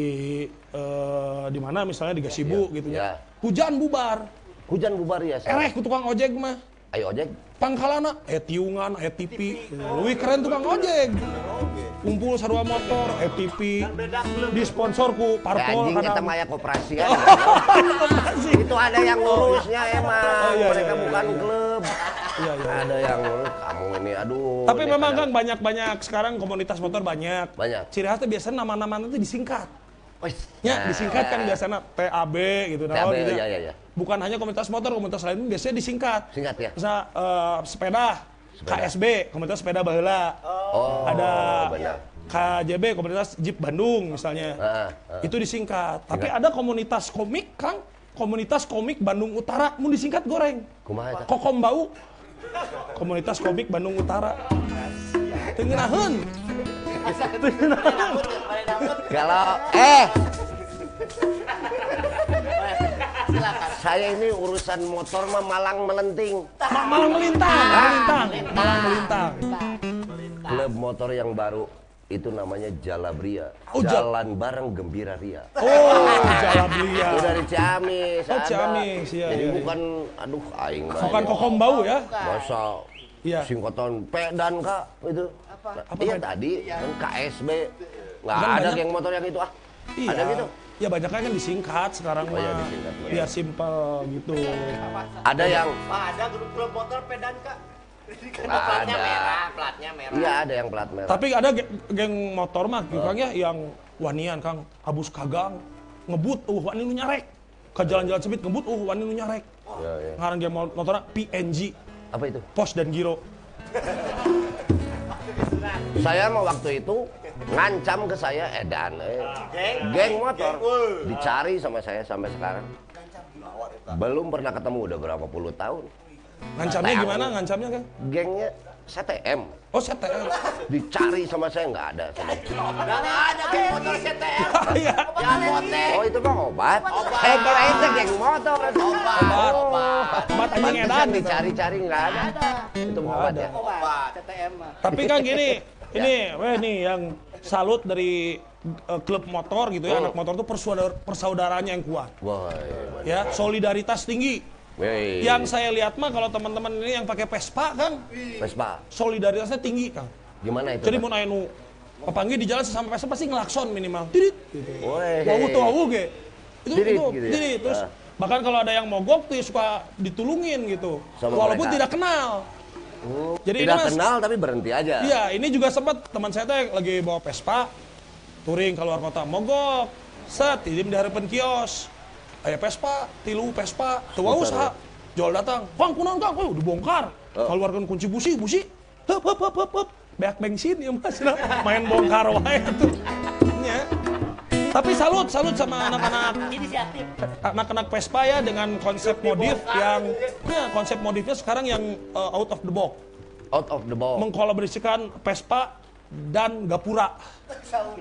eh, di mana misalnya di Gasibu gitu ya. ya. Hujan bubar. Hujan bubar ya. Ku tukang ojek mah. Ayo ojek. Pangkalana eh tiungan, eh. Lebih keren tukang ojek. Kumpul sarua motor, eh TV. Disponsor ku Ya, parpol anjing kita kadang. maya koperasi kan. Itu ada yang ngurusnya emang. Oh, iya, Mereka iya, iya, bukan iya. klub. Iya, iya. Ada yang kamu ini aduh. Tapi memang kan kadang- banyak-banyak sekarang komunitas motor banyak. Banyak. Ciri khasnya biasanya nama-nama itu disingkat. Ya, Nah, disingkat kan ya. biasanya TAB gitu nah, TAB, gitu iya, iya, iya. Bukan hanya komunitas motor, komunitas lain biasanya disingkat. Singkat ya. Misal eh, sepeda, Sepeda. KSB, komunitas sepeda baheula. Oh, Ada benar. KJB, komunitas Jeep Bandung misalnya. Ah, ah. Itu disingkat. Tapi Singkat. ada komunitas komik, Kang. Komunitas komik Bandung Utara, mau disingkat goreng. Kumaha? Kokom bau. Komunitas komik Bandung Utara. Tengenaheun. Kalau eh saya ini urusan motor mah malang melenting. Ma- malang melintang, melintang, malang melintang. Klub motor yang baru itu namanya Jalabria. Oh, Jal- Jalan bareng gembira ria. Oh, Jalabria. Itu dari Ciamis. Oh. Ciamis, iya, Jadi iya, iya. bukan aduh aing. Bukan ini. kokom bau ya? Masa Iya. singkatan pedan kak itu. Apa Iya pedan? tadi kan KSB. Nggak Kan ada banyak. geng motor yang itu ah. Iya. Ada gitu. Ya banyaknya kan disingkat sekarang Oh, iya, mah. disingkat, benar. Biar simpel gitu. Ada yang Pak, ada grup-grup motor pedan, Kak. Kan Nggak platnya ada. merah, platnya merah. Iya ada yang plat merah. Tapi ada ge- geng motor mah gitu Kang ya yang wanian Kang abus kagang ngebut uh wani nu nyarek. Ke jalan-jalan sempit ngebut uh wani nu nyarek. Ya, ya. Ngarang geng mo- motorna PNG, Apa itu? pos dan giro. Saya mau waktu itu ngancam ke saya edan eh. geng motor dicari sama saya sampai sekarang belum pernah ketemu udah berapa puluh tahun Ngancamnya gimana ngancamnya Kang? gengnya CTM Oh CTM. dicari sama saya nggak ada sama Nggak ada geng motor CTM. Iya. Yang motek. oh itu mah obat eh kira itu geng motor Obat. oh Obat anjing Pantesan edan. dicari-cari nggak ada itu obat ya Obat, CTM. Tapi kan gini, ini weh nih yang salut dari eh, klub motor gitu ya, Oh. anak motor tuh persaudar persaudaranya yang kuat. wah iya, Ya, solidaritas tinggi. Wih. Yang saya lihat mah kalau teman-teman ini yang pakai Vespa kan, Vespa solidaritasnya tinggi, Kang. gimana itu Jadi mau nanya nu pepanggil di jalan sesama Vespa pasti ngelakson minimal. Gitu. Woi. Wau tuh wau ge. Itu Tidit itu gitu ya? terus Ah. bahkan kalau ada yang mogok tuh ya suka ditulungin gitu. Sama Walaupun mereka. tidak kenal. Oh, Jadi ini tidak mas- kenal tapi berhenti aja. Iya, ini juga sempat teman saya tuh lagi bawa Vespa, touring keluar kota, mogok, set, idim di harapan kios, aya Vespa, tilu Vespa, tuh wau usaha, jual datang, kang kunaon kang, oh dibongkar, Oh. keluarkan kunci busi, busi, hup hup hup hup hup, beak bensin ya mas, nah, main bongkar wae tuh, Nya. Tapi salut, salut sama anak-anak Inisiatif. anak-anak Vespa ya dengan konsep modif yang, ya, konsep modifnya sekarang yang uh, out of the box out of the ball mengkolaborasikan Vespa dan Gapura.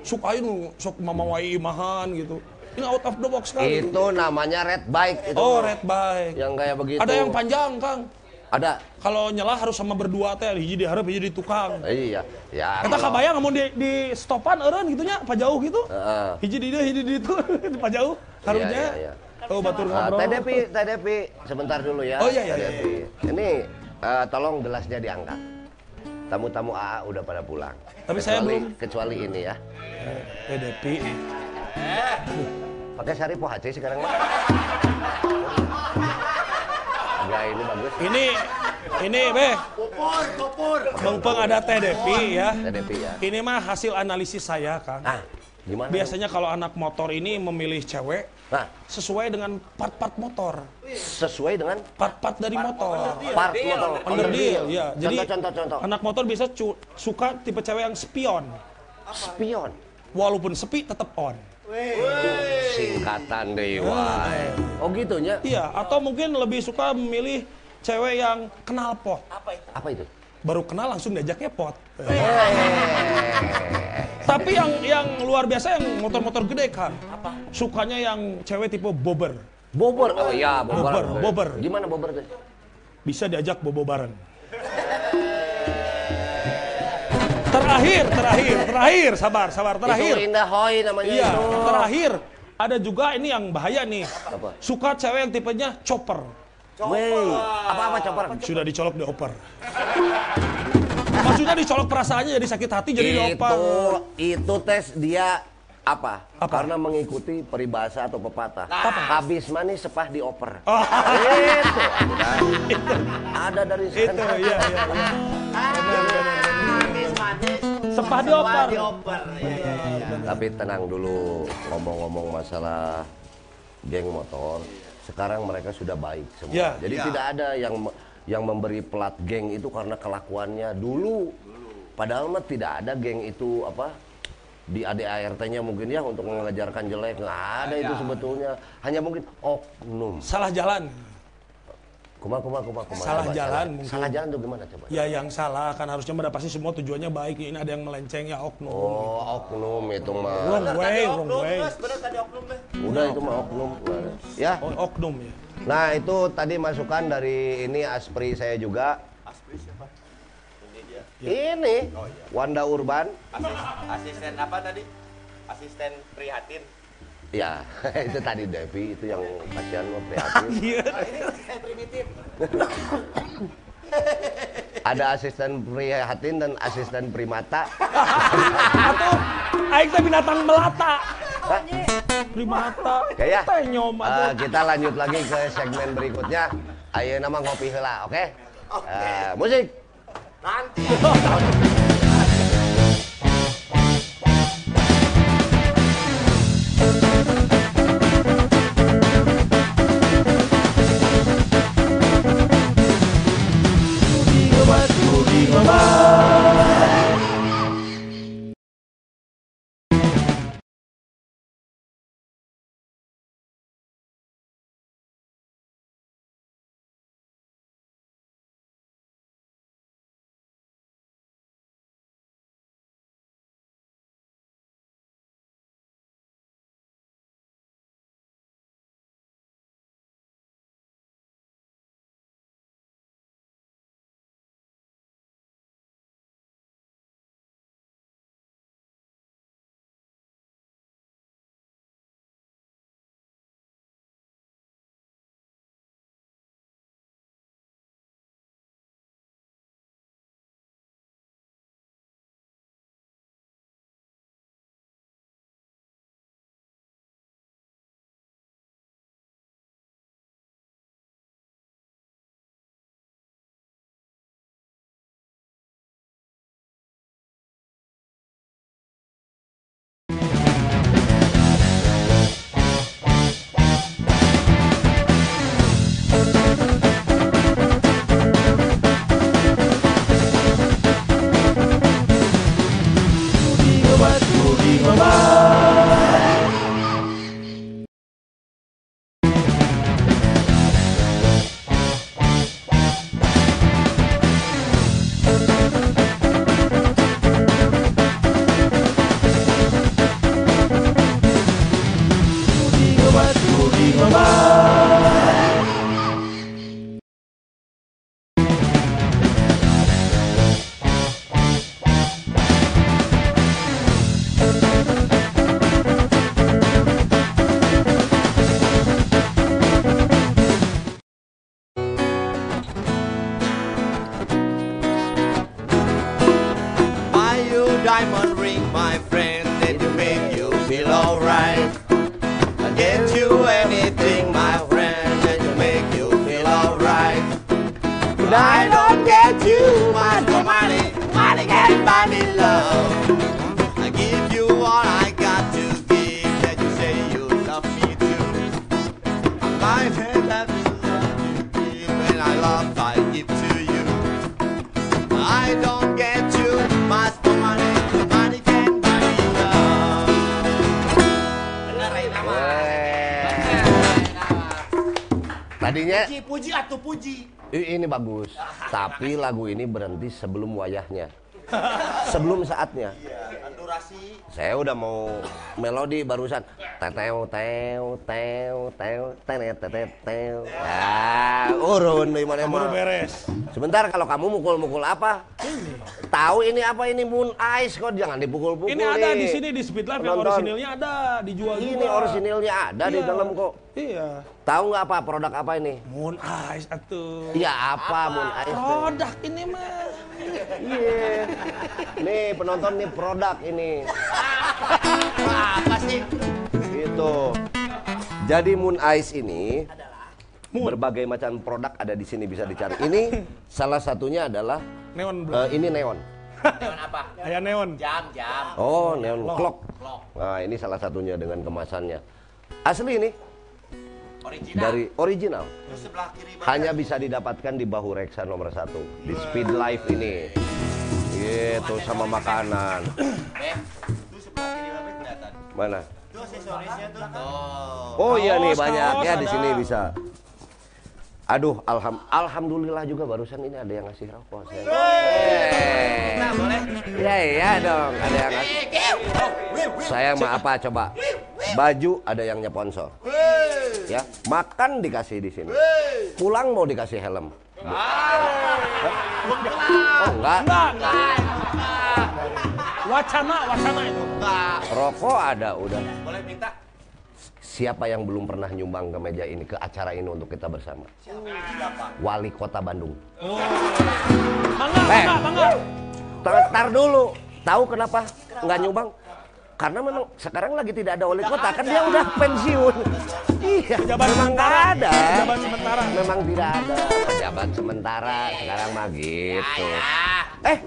Sok ayo nu sok mamawai imahan gitu. Ini out of the box sekali. itu namanya red bike itu Oh, red bike. yang kayak begitu Ada yang panjang, Kang. Ada Kalau nyela harus sama berdua teh, hiji di hareup, hiji di tukang. iya ya Kita kalau- kabayang mau di, di stopan eureun gitu nya, apa jauh gitu. Hiji di dia, hiji di itu, apa jauh harusnya. iya, Oh, batur Ah, ngobrol. Teh Depi, Teh Depi, sebentar dulu ya. Oh, iya, iya, iya, Depi. Ini eh, tolong gelasnya diangkat. Tamu-tamu AA udah pada pulang. Tapi saya Kecuali- belum. Kecuali ini ya. Eh, Depi. Pakai sari pohaci sekarang mah. Enggak, ini bagus. Ini ini beh, Kupur, kupur. mengpeng ada Teh Depi ya. Teh Depi ya. Ini mah hasil analisis saya, Kang. Ah, gimana? Biasanya kalau anak motor ini memilih cewek Nah, sesuai dengan part-part motor, sesuai dengan part-part dari motor. part motor. Underdeal, ya. Jadi contoh, contoh, contoh. anak motor bisa cu- suka tipe cewek yang spion. Spion. Walaupun sepi tetap on. Singkatan dewa. Oh gitunya. Iya, atau mungkin lebih suka memilih cewek yang kenal pot. Apa itu? Baru kenal langsung diajaknya pot. Tapi yang yang luar biasa yang motor-motor gede kan. Sukanya yang cewek tipe bobber. Bobor. Oh iya. Bobber, bobber. Gimana bobor tuh? Bisa diajak bobo bareng. Terakhir, terakhir, terakhir, sabar, sabar, terakhir. Itu Indah Hoy namanya Iya, itu. terakhir. Ada juga ini yang bahaya nih. Apa? Suka cewek yang tipenya chopper. Wey, apa-apa chopper? Sudah dicolok dioper. Maksudnya dicolok perasaannya jadi sakit hati jadi dioper. Itu itu tes dia apa? Apa? Karena mengikuti peribahasa atau pepatah. Apa? Habis manis sepah dioper. Oh. Itu. Ada dari Itu, sana. iya, iya, iya. Manis. Sepah dioper. dioper. Iya. Tapi tenang dulu ngomong-ngomong masalah geng motor. Sekarang mereka sudah baik semua. Ya. Jadi tidak ada yang yang memberi plat geng itu karena kelakuannya dulu. Padahal mah tidak ada geng itu apa di ADART-nya mungkin ya untuk mengajarkan jelek nggak ada itu sebetulnya hanya mungkin oknum Salah jalan. Kuma kuma kuma kuma Salah Coba, jalan salah, mungkin. salah jalan tuh gimana coba Ya yang salah kan harusnya mah pasti semua tujuannya baik. Ini ada yang melenceng ya oknum. oh oknum itu mah Wrong way, wrong Oknum, way. Mas. Bener tadi oknum, Mas. udah itu mah oknum ya Oh, oknum ya. Nah itu tadi masukan dari ini Aspri saya juga. Aspri siapa? Ini dia. Ini Wanda Urban. Asis- asisten apa tadi? Asisten prihatin. Ya itu tadi Devi itu yang kasihan mah prihatin. Iya. Saya primitif. Ada asisten prihatin dan asisten primata. Atau aing teh binatang melata. Primata. Ya ya. Eh, kita lanjut lagi ke segmen berikutnya. Ayo nama ngopi heula, oke? Eh, musik. Nanti. tapi lagu ini berhenti sebelum wayahnya. Sebelum saatnya. Kan durasi. Saya udah mau melodi barusan. Teu teu teu tenet tetet teu. Ya, urun di mana Baru mau. beres. Sebentar kalau kamu mukul-mukul apa? Tahu ini apa ini Moon Ice kok jangan dipukul-pukul. Ini ada di sini di Speed Life yang orisinilnya ada dijual juga. Ini orisinilnya ada di Iya. dalam kok. Iya. Tahu nggak apa produk apa ini? Moon Ice atuh. Iya apa, Moon Ice? Produk ini mah. Iya. Nih penonton nih produk ini. Apa sih? Gitu. Jadi Moon Ice ini berbagai macam produk ada di sini bisa dicari. Ini salah satunya adalah Neon bro. eh, ini neon. Neon apa? Ayah neon. Jam, jam. Oh, neon clock. Clock. Nah, ini salah satunya dengan kemasannya. Asli ini Original. dari original. Terus sebelah kiri. Hanya bisa didapatkan di Bahu Reksa nomor satu di Speed Life ini. Gitu sama makanan. Itu. Mana? Aksesorisnya tuh. Tuh. Oh iya nih banyak ya di sini bisa. Aduh, alham alhamdulillah juga barusan ini ada yang ngasih rokok. Saya. Eh. Nah, boleh. Ya iya dong, ada yang ngasih. Saya mah apa coba? Baju ada yang nyponsor. Ya, makan dikasih di sini. Pulang mau dikasih helm. Oh enggak, Enggak. Wacana, wacana itu. rokok ada udah. Boleh minta? Siapa yang belum pernah nyumbang ke meja ini, ke acara ini untuk kita bersama? Wali Kota Bandung. Mangga, Eh. mangga, mangga. Tar, tar dulu. Tahu kenapa nggak nyumbang? Karena memang sekarang lagi tidak ada wali kota, kan dia udah pensiun. Iya, Pejabat memang sementara. nggak ada. Pejabat sementara. Memang tidak ada pejabat sementara. Sekarang mah gitu. Eh,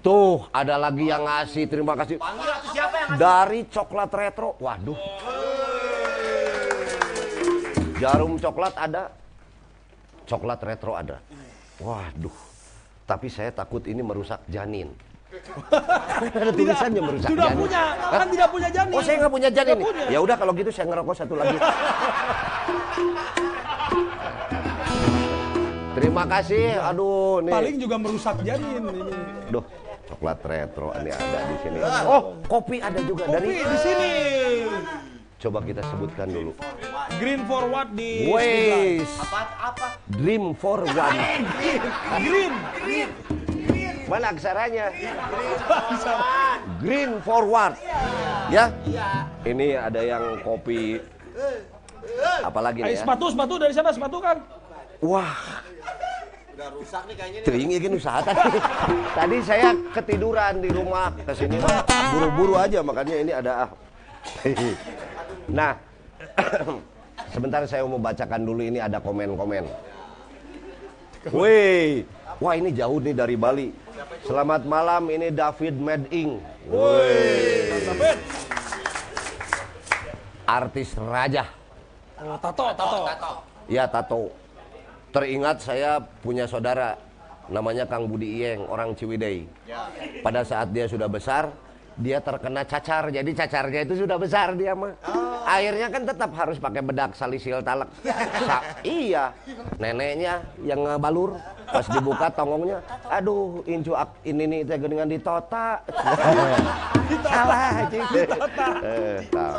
tuh ada lagi yang ngasih. Terima kasih. Panggil atau siapa yang ngasih? Dari coklat retro. Waduh. Jarum coklat ada. Coklat retro ada. Waduh. Tapi saya takut ini merusak janin. ada tulisannya merusak Sudah janin. punya, Hah? kan tidak punya janin. Oh saya nggak punya janin. Ya udah kalau gitu saya ngerokok satu lagi. Terima kasih. Aduh nih. Paling juga merusak janin ini. Duh, coklat retro ini ada di sini. Oh, kopi ada juga Kopi dari di sini. Coba kita sebutkan dulu. Green forward di. Waze Apa? Apa? Dream for One. Green. Mana aksaranya? Green forward. Ya? Ini ada yang kopi. Apalagi Eh, nih ya? sepatu, sepatu dari sana sepatu kan? Wah, Udah rusak nih kayaknya. Tering ingin usaha tadi. tadi saya ketiduran di rumah. Ke sini mah buru-buru aja makanya ini ada ah. nah, sebentar saya mau bacakan dulu ini ada komen-komen. Wih, wah ini jauh nih dari Bali. Selamat malam, ini David Meding. Wih, artis raja. Oh, tato, tato. Tato. Ya tato. Teringat saya punya saudara namanya Kang Budi Iyeng, orang Ciwidey. Pada saat dia sudah besar, dia terkena cacar. Jadi cacarnya itu sudah besar dia mah. Airnya kan tetap harus pakai bedak salisil talak. Sa- iya. Neneknya yang ngebalur pas dibuka tongongnya, aduh incu ak ini nih teh dengan ditota. Salah cing. Eh, tahu.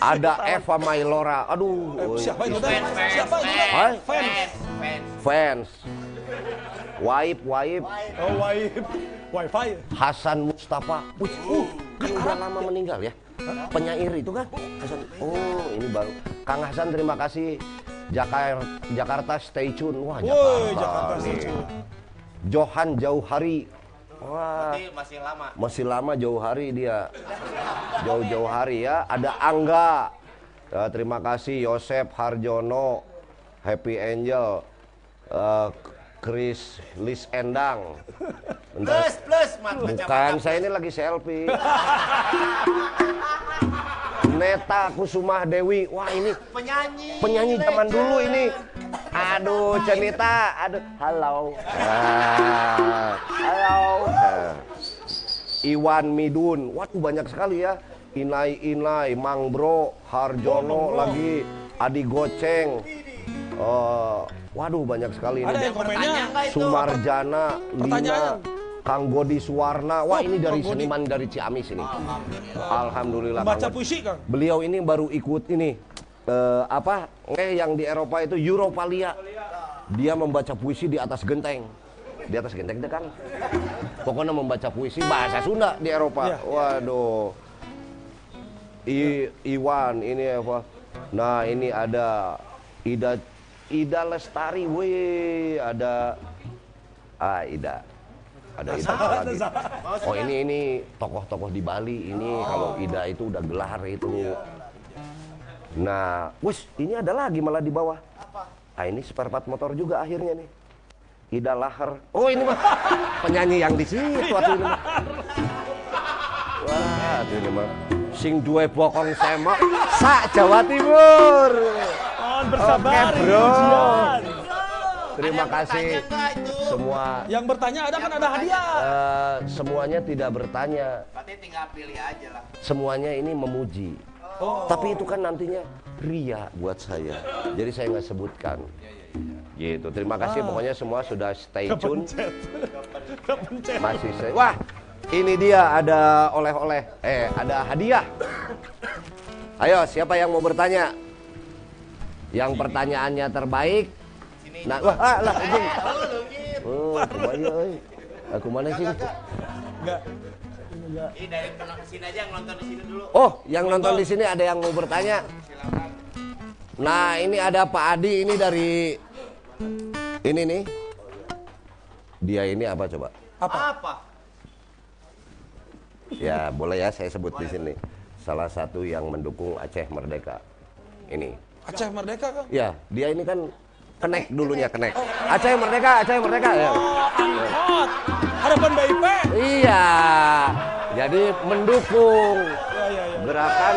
Ada Eva Mailora. Aduh. Siapa itu? Fans, fans, Siapa itu? Hai. Fans. Fans. fans Waib Waib Oh, wifi. Wifi. Hasan Mustafa Wih, uh, kan udah lama meninggal ya penyair itu kan Hasan oh ini baru Kang Hasan terima kasih Jakarta Jakarta stay tune wah Woi, Jakarta, Jakarta nih. stay tune. Johan Jauh Hari wah Berarti masih lama. masih lama jauh hari dia jauh-jauh hari ya ada Angga Ya, terima kasih Yosep Harjono Happy Angel eh, Chris Lis Endang Bentar. Plus, plus. Mat, bukan saya ini lagi selfie Neta Kusumah Dewi wah ini Penyanyi. penyanyi zaman dulu ini aduh Cenita aduh halo Ah, halo Ah. Iwan Midun waduh banyak sekali ya Inai Inai Mang Bro Harjono lagi Adi Goceng Oh, waduh banyak sekali Ada ini. yang komennya. Sumarjana, Lina, Pertanyaan. Kang Godi Suwarna. Wah, Oh, ini dari seniman dari Ciamis ini. Alhamdulillah. Baca Kang Godi. puisi, Kang. Beliau ini baru ikut ini eh, apa? Eh yang di Eropa itu Europalia. Dia membaca puisi di atas genteng. Di atas genteng itu kan. Pokoknya membaca puisi bahasa Sunda di Eropa. Iya. Waduh. I, Iwan ini apa? Nah, ini ada Ida Ida Lestari, weh, ada ah Ida. Ada Ida lagi. Oh, ini ini tokoh-tokoh di Bali ini kalau Ida itu udah gelar itu. Nah, wis ini ada lagi malah di bawah. Ah, ini spare part motor juga akhirnya nih. Ida Lahar. Oh, ini mah penyanyi yang di situ atuh ini mah. Wah, atuh ini mah. Sing duwe bokong semok sak Jawa Timur. Mohon bersabar Oke, ini bro. ujian. Terima kasih semua. Yang bertanya ada kan ada hadiah. Eh, semuanya tidak bertanya. Berarti tinggal pilih aja lah. Semuanya ini memuji. Oh. Tapi itu kan nantinya ria buat saya. Jadi saya nggak sebutkan. Gitu. Terima kasih pokoknya semua sudah stay tune. Kepencet. Kepencet. Masih saya. Wah, ini dia ada oleh-oleh. Eh, ada hadiah. Ayo, siapa yang mau bertanya? Yang pertanyaannya terbaik. Nah, wah, ah, lah, anjing. Oh. Aku mana sih? Enggak. Enggak. Ini dari penonton ke sini aja yang nonton di sini dulu. Oh, yang nonton di sini ada yang mau bertanya? Nah, ini ada Pak Adi ini dari ini nih. Dia ini apa coba? Apa? Apa? Ya, boleh ya saya sebut di sini. Salah satu yang mendukung Aceh Merdeka. Ini. Aceh Merdeka, Kang. Ya, dia ini kan kenek dulunya kenek. Aceh Merdeka, Aceh Merdeka ya. Angkot. Harapan BIP. Iya. Jadi mendukung Ya, ya, ya. gerakan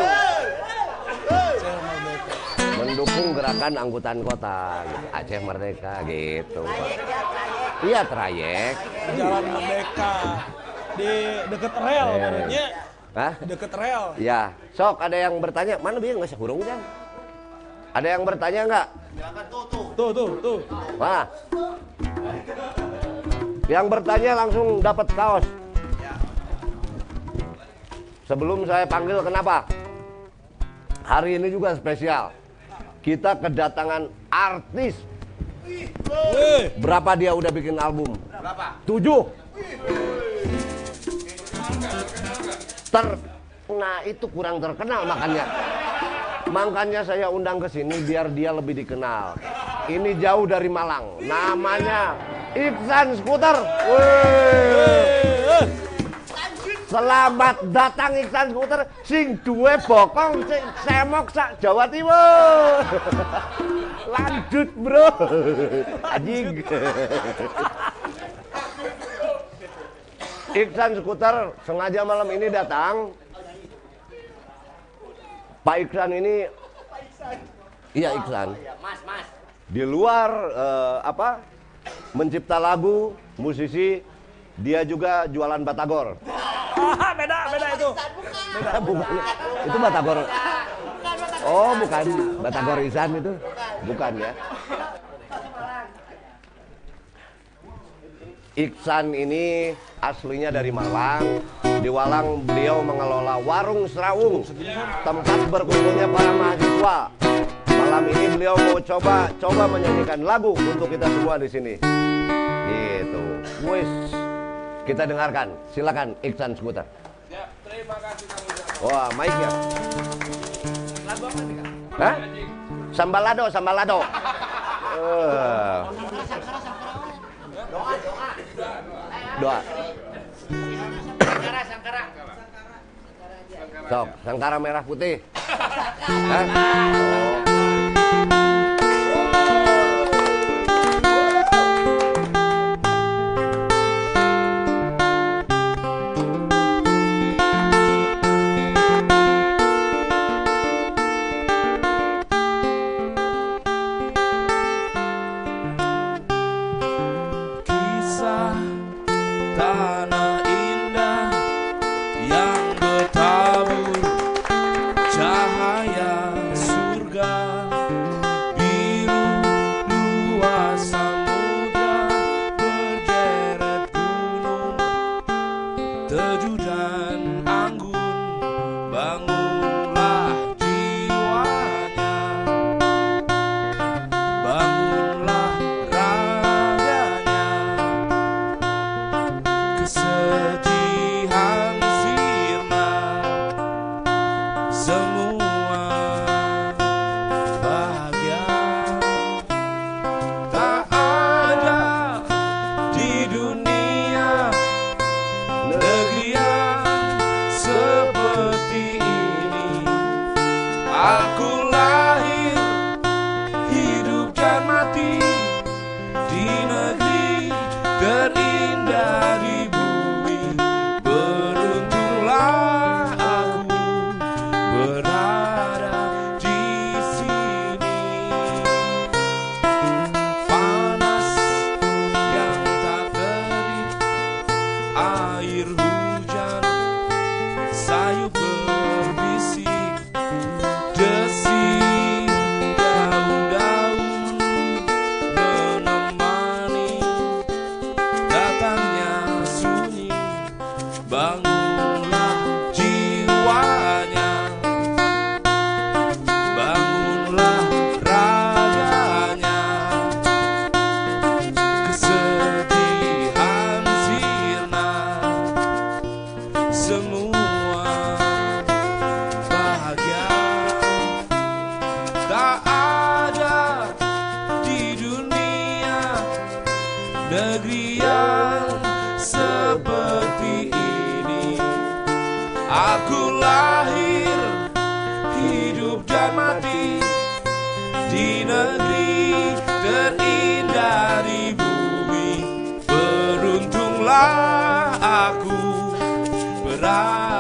mendukung gerakan angkutan kota gitu. Aceh Merdeka gitu Pak. Iya trayek. Jalan Merdeka. Di deket rel, Eh. menurutnya. Hah? Deket rel. Ya, sok ada yang bertanya, mana biar nggak hurung kan? Ada yang bertanya nggak? Silakan tuh tuh. Tuh, tuh, tuh. Wah. Yang bertanya langsung dapat kaos. Sebelum saya panggil kenapa? Hari ini juga spesial. Kita kedatangan artis. Berapa dia udah bikin album? Berapa? Tujuh. Ter, nah itu kurang terkenal makanya. Makanya saya undang ke sini biar dia lebih dikenal. Ini jauh dari Malang. Namanya Iksan Skuter. Wih. Selamat datang Iksan Skuter sing duwe bokong sing semok sak Jawa Timur. Lanjut, Bro. Anjing. Iksan Skuter sengaja malam ini datang. Pak Iksan ini Iya Iksan. Mas, mas. Di luar eh, apa? Mencipta lagu, musisi, dia juga jualan batagor. Ah, beda, beda itu. bukan. Itu batagor. Oh, bukan. Batagor Iksan itu. Bukan ya. Iksan ini aslinya dari Malang. Di Walang beliau mengelola warung serawung, tempat berkumpulnya para mahasiswa. Malam ini beliau mau coba coba menyanyikan lagu untuk kita semua di sini. Gitu. Wis. Kita dengarkan. Silakan Iksan Skuter. Ya, terima kasih Kang Wah, mic ya. Lagu apa nih, Kang? Hah? Sambalado, sambalado. Eh, Doa, doa. doa. Sangkara, sangkara. Sok, sangkara merah putih. Hah? Oh. Aku berada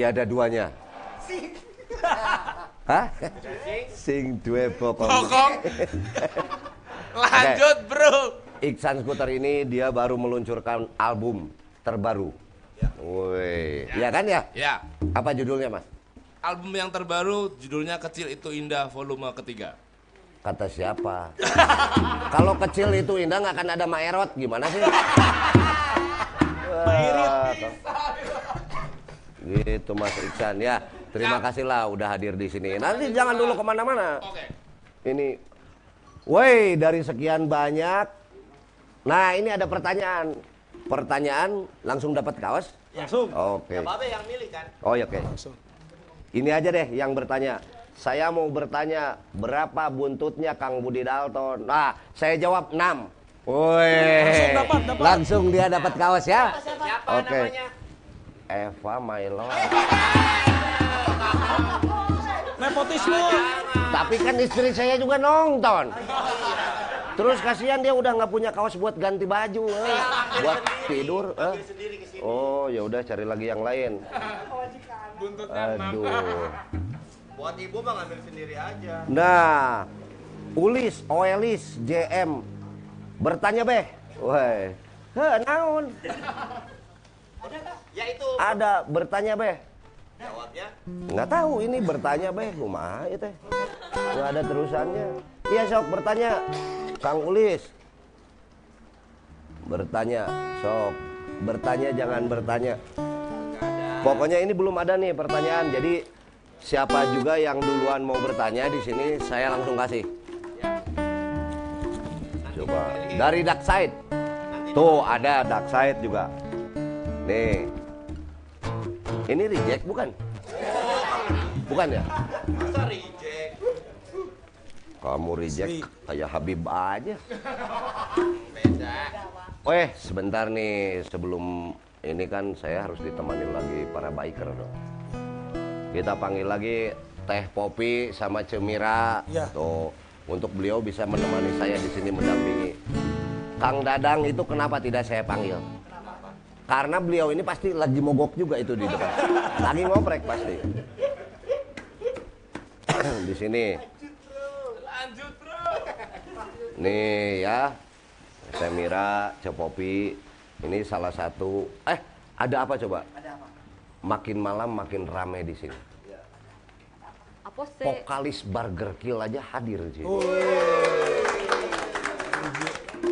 tiada duanya. Hah? Sing duwe bokong. Bokong. Lanjut bro Iksan skuter ini dia baru meluncurkan album terbaru. Woi, ya kan ya? Ya Apa judulnya, Mas? album yang terbaru judulnya Kecil Itu Indah volume ketiga Kata siapa? Kalau kecil itu indah nggak akan ada maerot, gimana sih? Wah, Gitu Mas Iksan ya. Terima kasih lah udah hadir di sini. Nanti jangan dulu ke mana-mana. Oke Ini, woi dari sekian banyak. Nah ini ada pertanyaan. Pertanyaan langsung dapat kaos? Langsung. Oke. Babe yang milih kan? Oh ya oke. Ini aja deh yang bertanya. Saya mau bertanya berapa buntutnya Kang Budi Dalton? Nah, saya jawab 6. Woi. Langsung dapat, dapat. Langsung dia dapat kaos ya. Siapa Oke. namanya? Eva Milo. Nepotisme. Tapi kan istri saya juga nonton. Terus kasihan dia udah nggak punya kaos buat ganti baju, eh. buat tidur. eh. Oh ya udah cari lagi yang lain. Aduh. Buat ibu mah ngambil sendiri aja. Nah, Ulis, Oelis, JM bertanya beh, woi, Ya itu Ada bertanya beh. jawabnya. Nggak tahu ini bertanya beh, kumaha ya teh? Nggak ada terusannya. Iya sok bertanya, Kang Ulis. Bertanya, sok. Bertanya jangan bertanya. Pokoknya ini belum ada nih pertanyaan. Jadi siapa juga yang duluan mau bertanya di sini saya langsung kasih. Coba dari dark side. Tuh ada dark side juga. Nih. Ini reject bukan? Bukan ya? Masa reject? Kamu reject kayak Habib aja. Beda. Weh, sebentar nih sebelum ini kan saya harus ditemani lagi para biker dong. Kita panggil lagi Teh Popi sama Cemira. Iya. Tuh, untuk beliau bisa menemani saya di sini mendampingi. Kang Dadang itu kenapa tidak saya panggil? Karena beliau ini pasti lagi mogok juga itu di depan. Lagi ngoprek pasti. di sini. Lanjut, bro. Nih ya, Semira, Cepopi, ini salah satu. Eh, ada apa coba? Ada apa? Makin malam makin rame di sini. Sih? Vokalis Burger Kill aja hadir di sini.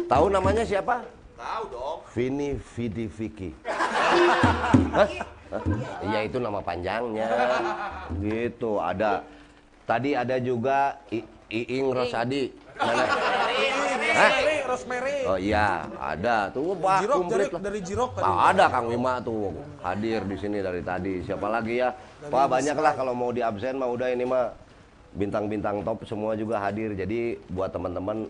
Tahu namanya siapa? Tahu dong. Vini Vidi Vicky. Iya itu nama panjangnya. Gitu ada. Tadi ada juga I- Iing Rosadi. Mana? Hah? Rosemary. Oh iya, ada tuh wah Jirok, komplit dari- dari Jirok tadi. Ah, ada Kang Wima tuh hadir di sini dari tadi. Siapa lagi ya? Wah banyak lah kalau mau di absen mah udah ini mah bintang-bintang top semua juga hadir. Jadi buat teman-teman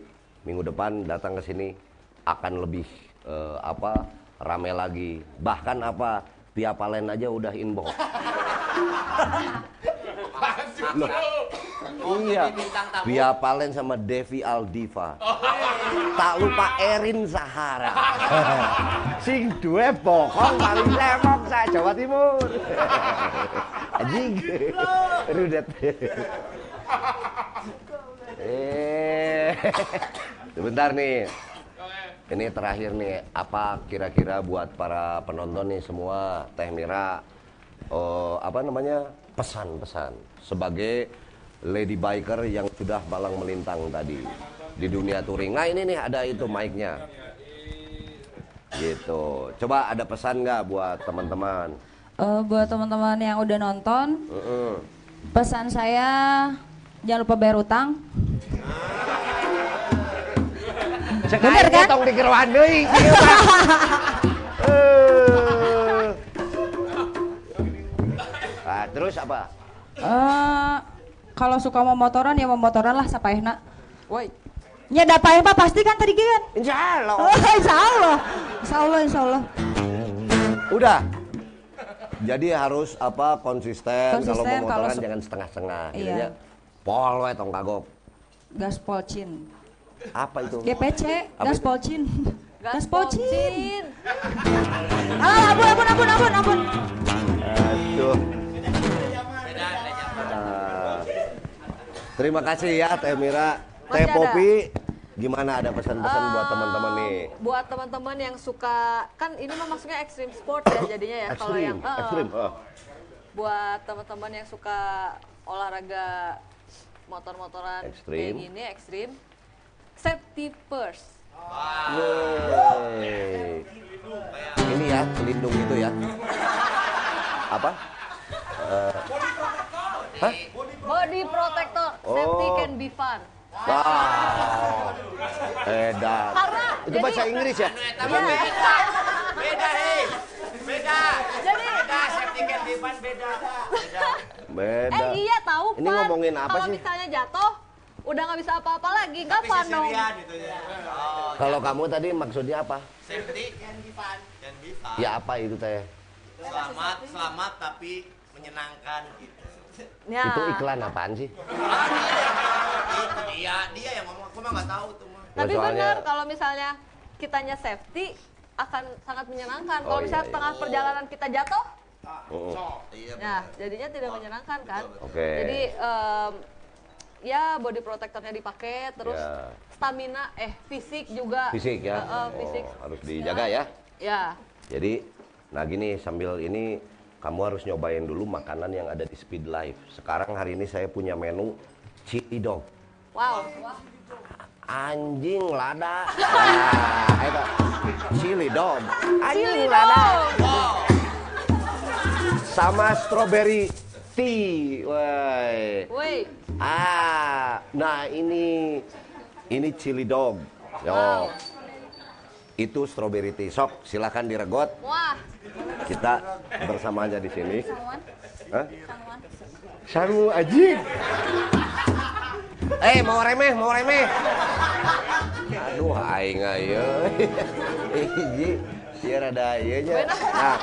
minggu depan datang ke sini akan lebih eh, apa rame lagi. Bahkan apa Via Palen aja udah inbox. Loh, iya, Via Palen sama Devi Aldiva. Tak lupa Erin Sahara. Sing duwe bokong paling lemok sa Jawa Timur. Anjing. Rudet. Eh. Sebentar nih. Ini terakhir nih, apa kira-kira buat para penonton nih semua, Teh Mira, oh, apa namanya pesan-pesan sebagai lady biker yang sudah malang melintang tadi di dunia touring. Nah ini nih ada itu mic-nya, gitu. Coba ada pesan nggak buat teman-teman? Eh, buat teman-teman yang udah nonton, Heeh. pesan saya jangan lupa bayar utang. Bener kan? Tong dikeruan deui. Ah, terus apa? Eh, kalau suka mau motoran ya mau motoran lah sapaehna. Woi. Ya dapain pak pasti kan tadi kan? Insya Allah. Oh, insya Allah. Insya Allah, insya Allah. Udah. Jadi harus apa konsisten, kalau Konsisten, mau kalau motoran su- jangan setengah-setengah. Iya. Pol we tong kagok. Gaspol cin. Apa itu? GPC, Apa gaspol cin. Gaspol cin. Pocin. Ah, ampun, ampun, ampun, ampun, ampun. Aduh. Ah. terima kasih ya Teh Mira. Teh. Popi, gimana ada pesan-pesan buat Eh, teman-teman nih? Buat teman-teman yang suka kan ini mah maksudnya extreme sport ya jadinya ya kalau Ekstrim, yang eh, ekstrim. Oh. buat teman-teman yang suka olahraga motor-motoran Ekstrim. kayak gini ekstrim safety first Yeay. Ini ya, pelindung itu ya. Apa? Eh, Hah? body protector safety Oh. can be fun Wow. Edan. Karena Itu jadi- bahasa Inggris ya? Iya. Beda. Beda, hei. Beda. Jadi Beda, safety can be fun, beda. Beda. Beda. eh iya tahu Ini ngomongin apa kalau sih? misalnya jatuh udah nggak bisa apa-apa lagi nggak seserian gitu ya. Oh, Kalau kamu tadi maksudnya apa? safety can be fun. Can be fun. Ya apa itu teh? Selamat, selamat tapi menyenangkan gitu. ya. Itu iklan apaan sih? Itu dia, dia yang ngomong. Aku mah nggak tahu tuh mah. tapi Soalnya- benar kalau misalnya kitanya safety akan sangat menyenangkan kalau Oh, misalnya iya, tengah perjalanan kita jatuh Oh, Iya. Nah, jadinya tidak menyenangkan kan? Oke. Jadi em, ya body protectornya dipakai terus Ya. stamina eh fisik juga Fisik ya. Heeh, fisik Oh, harus dijaga ya. ya Jadi, nah gini sambil ini kamu harus nyobain dulu makanan yang ada di Speed Life. Sekarang hari ini saya punya menu chili dog. wow Anjing lada. Nah, itu chili dog. Anjing Chili lada. dog. Sama strawberry tea. Woi. Ah, nah ini ini chili dog. Yo. Itu strawberry tea. Sok, silakan diregot. wah Kita bersama aja di sini. Hah? Saru anjing. Eh, mau remeh, mau remeh. Aduh, aing ayo. Iji, biar ada nya. Nah,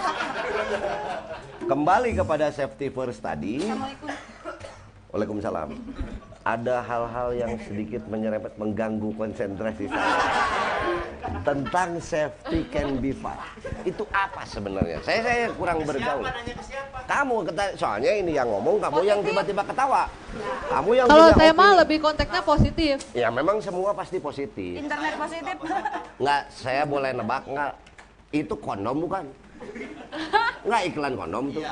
kembali kepada safety first tadi. Waalaikumsalam. Ada hal-hal yang sedikit menyerempet mengganggu konsentrasi saya tentang safety can be fun. Itu apa sebenarnya? Saya saya kurang bergaul. Kamu keta- soalnya ini yang ngomong, kamu yang tiba-tiba ketawa. Kamu yang kalau saya mah opini. lebih konteksnya positif Ya memang semua pasti positif. Internet positif. Nggak, saya boleh nebak nggak? Itu kondom bukan? Nggak iklan kondom tuh.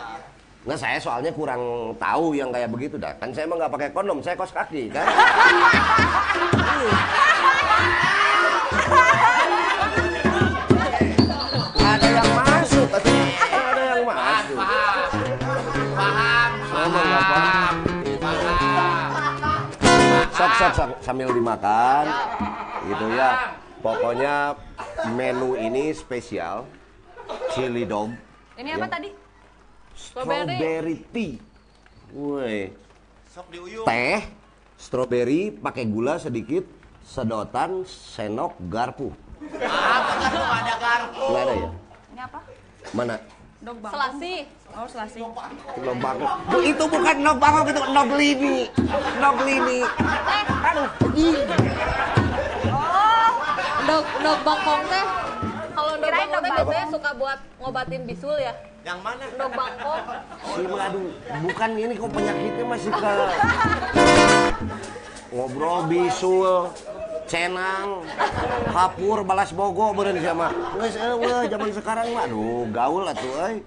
Nggak, saya soalnya kurang tahu yang kayak begitu dah. Kan saya emang nggak pakai kondom, saya kos kaki kan. ada yang masuk, ada yang masuk. Paham, mah nggak paham. Sok, sok, sok, sambil dimakan, gitu ya. Pokoknya menu ini spesial, chili dog, Ini apa Ya. tadi? Strawberry. strawberry tea. Woi, Sok diuyung. teh, strawberry pakai gula sedikit, sedotan, senok, garpu. Apa ada garpu? Nggak ada ya? Ini apa? Mana? Dog selasi Oh, selasi. Nog bangkok. Bu, itu bukan nog bangkok, itu nog lini. Nog lini. Aduh, anjing. dog dog bangkong teh kalau dog bangkong teh dog biasanya suka buat ngobatin bisul ya Yang mana? bangkong Si aduh, bukan ini kok penyakitnya masih ke ngobrol bisul, cenang, hapur, balas bogo beren sama. Geus eueuh zaman sekarang mah aduh gaul atuh euy.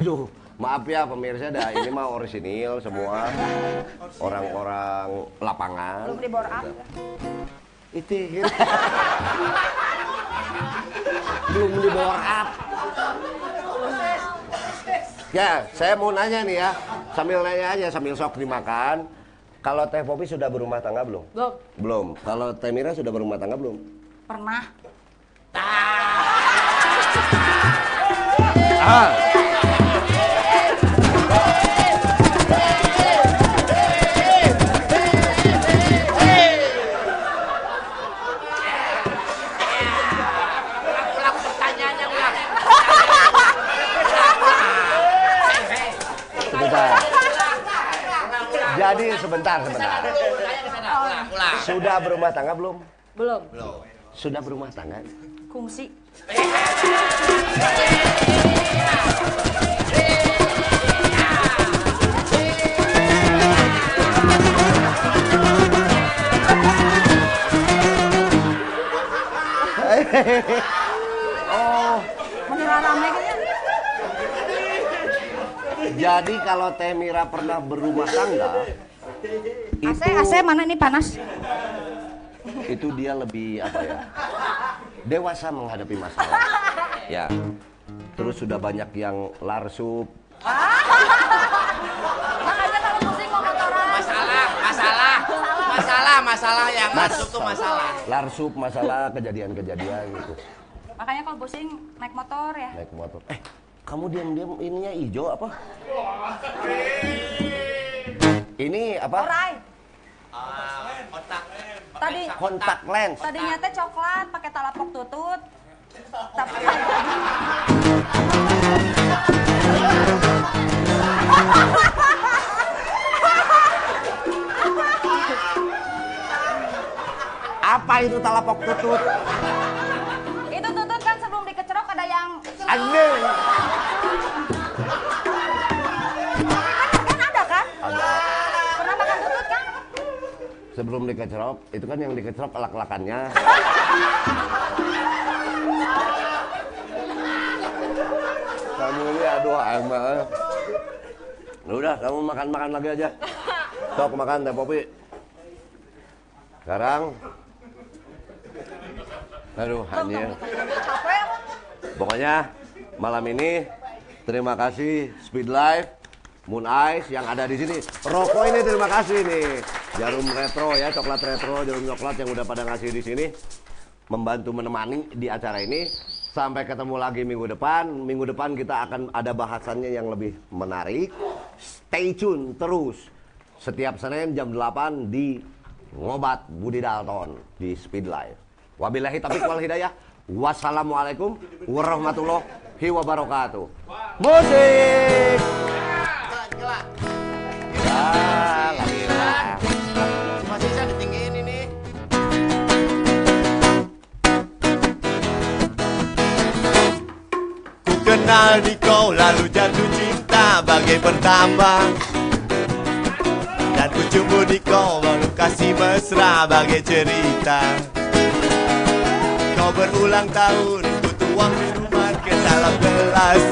Aduh, maaf ya pemirsa dah ini mah orisinil semua orang-orang lapangan. Belum di bore up. Itu belum di bore up. Ya, saya mau nanya nih ya, sambil nanya aja sambil sok dimakan. Kalau Teh Popi sudah berumah tangga belum? belum Belum. Kalau Teh Mira sudah berumah tangga belum? Pernah. Ah. Ulang sebentar, sebentar. Ulang. Sudah berumah tangga belum? belum Sudah berumah tangga? Kungsi. Oh, Menira rame kayaknya. jadi kalau Teh Mira pernah berumah tangga, AC, itu AC mana nih panas? itu dia lebih apa ya? Dewasa menghadapi masalah. Ya. Terus sudah banyak yang larsup, Makanya kalau mau. Masalah, masalah, masalah, masalah yang masuk tuh masalah. larsup masalah kejadian-kejadian gitu. Makanya kalau pusing naik motor ya. Naik motor. Eh, kamu diam-diam ininya hijau apa? Ini apa? Orai. Otak. Tadi Kontak lens. tadinya teh coklat pakai talapok tutut. Tapi Apa itu talapok tutut? itu tutut kan sebelum dikecerok ada yang Anjing. Sebelum dikecrop, itu kan yang dikecrop elak-elakannya. kamu ini aduh emang. Udah, kamu makan-makan lagi aja. Sok makan teh Popi. Sekarang Aduh, hanya. Pokoknya malam ini terima kasih Speed Life, Moon Ice yang ada di sini. Rokok ini terima kasih nih. Jarum retro ya, coklat retro, jarum coklat yang udah pada ngasih di sini membantu menemani di acara ini. Sampai ketemu lagi minggu depan. Minggu depan kita akan ada bahasannya yang lebih menarik. Stay tune terus. Setiap Senin jam 8 di Ngobat Budi Dalton di Speed Life. Wabillahi taufiq wal hidayah. Wassalamualaikum warahmatullahi wabarakatuh. Musik. Kenal di kau lalu jatuh cinta bagai pertama Dan ku cumbu di kau baru kasih mesra bagai cerita Kau berulang tahun ku tuang minuman ke dalam gelas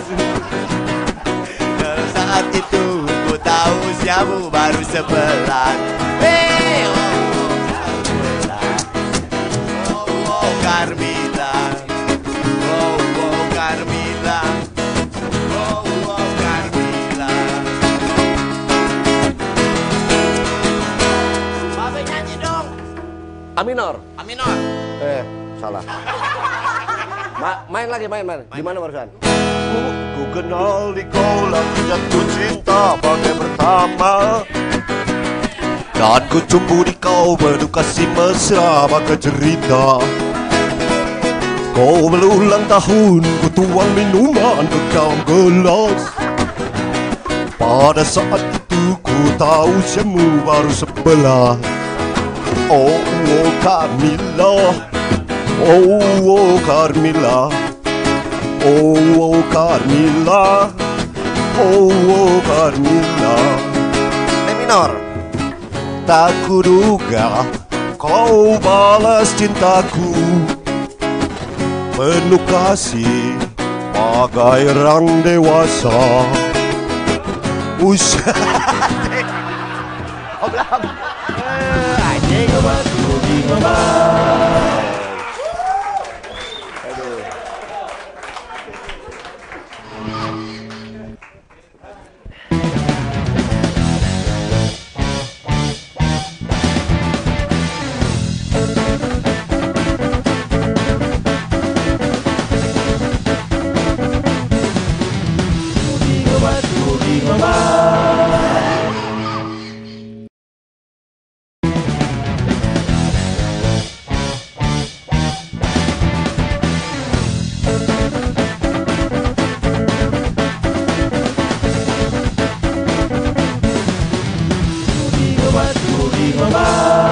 Dan saat itu ku tahu usiamu baru sebelas Hey, oh, oh, sebelas. oh, oh, Carmila Aminor. Aminor. Eh, salah. Ma- main lagi, main, main. Gimana barusan? Ku kenal di lalu jatuh cinta bagai pertama Dan ku cumbu di kau penuh kasih mesra bagai cerita Kau berulang tahun ku tuang minuman ke dalam gelas Pada saat itu ku tahu usiamu baru sebelah Oh, oh Carmila Oh, oh Carmila Oh, oh Carmila Oh, oh Carmila E minor Tak kuduga kau balas cintaku. Penuh kasih bagai orang dewasa. Usia Oh belum Eh, Anjing Ngobat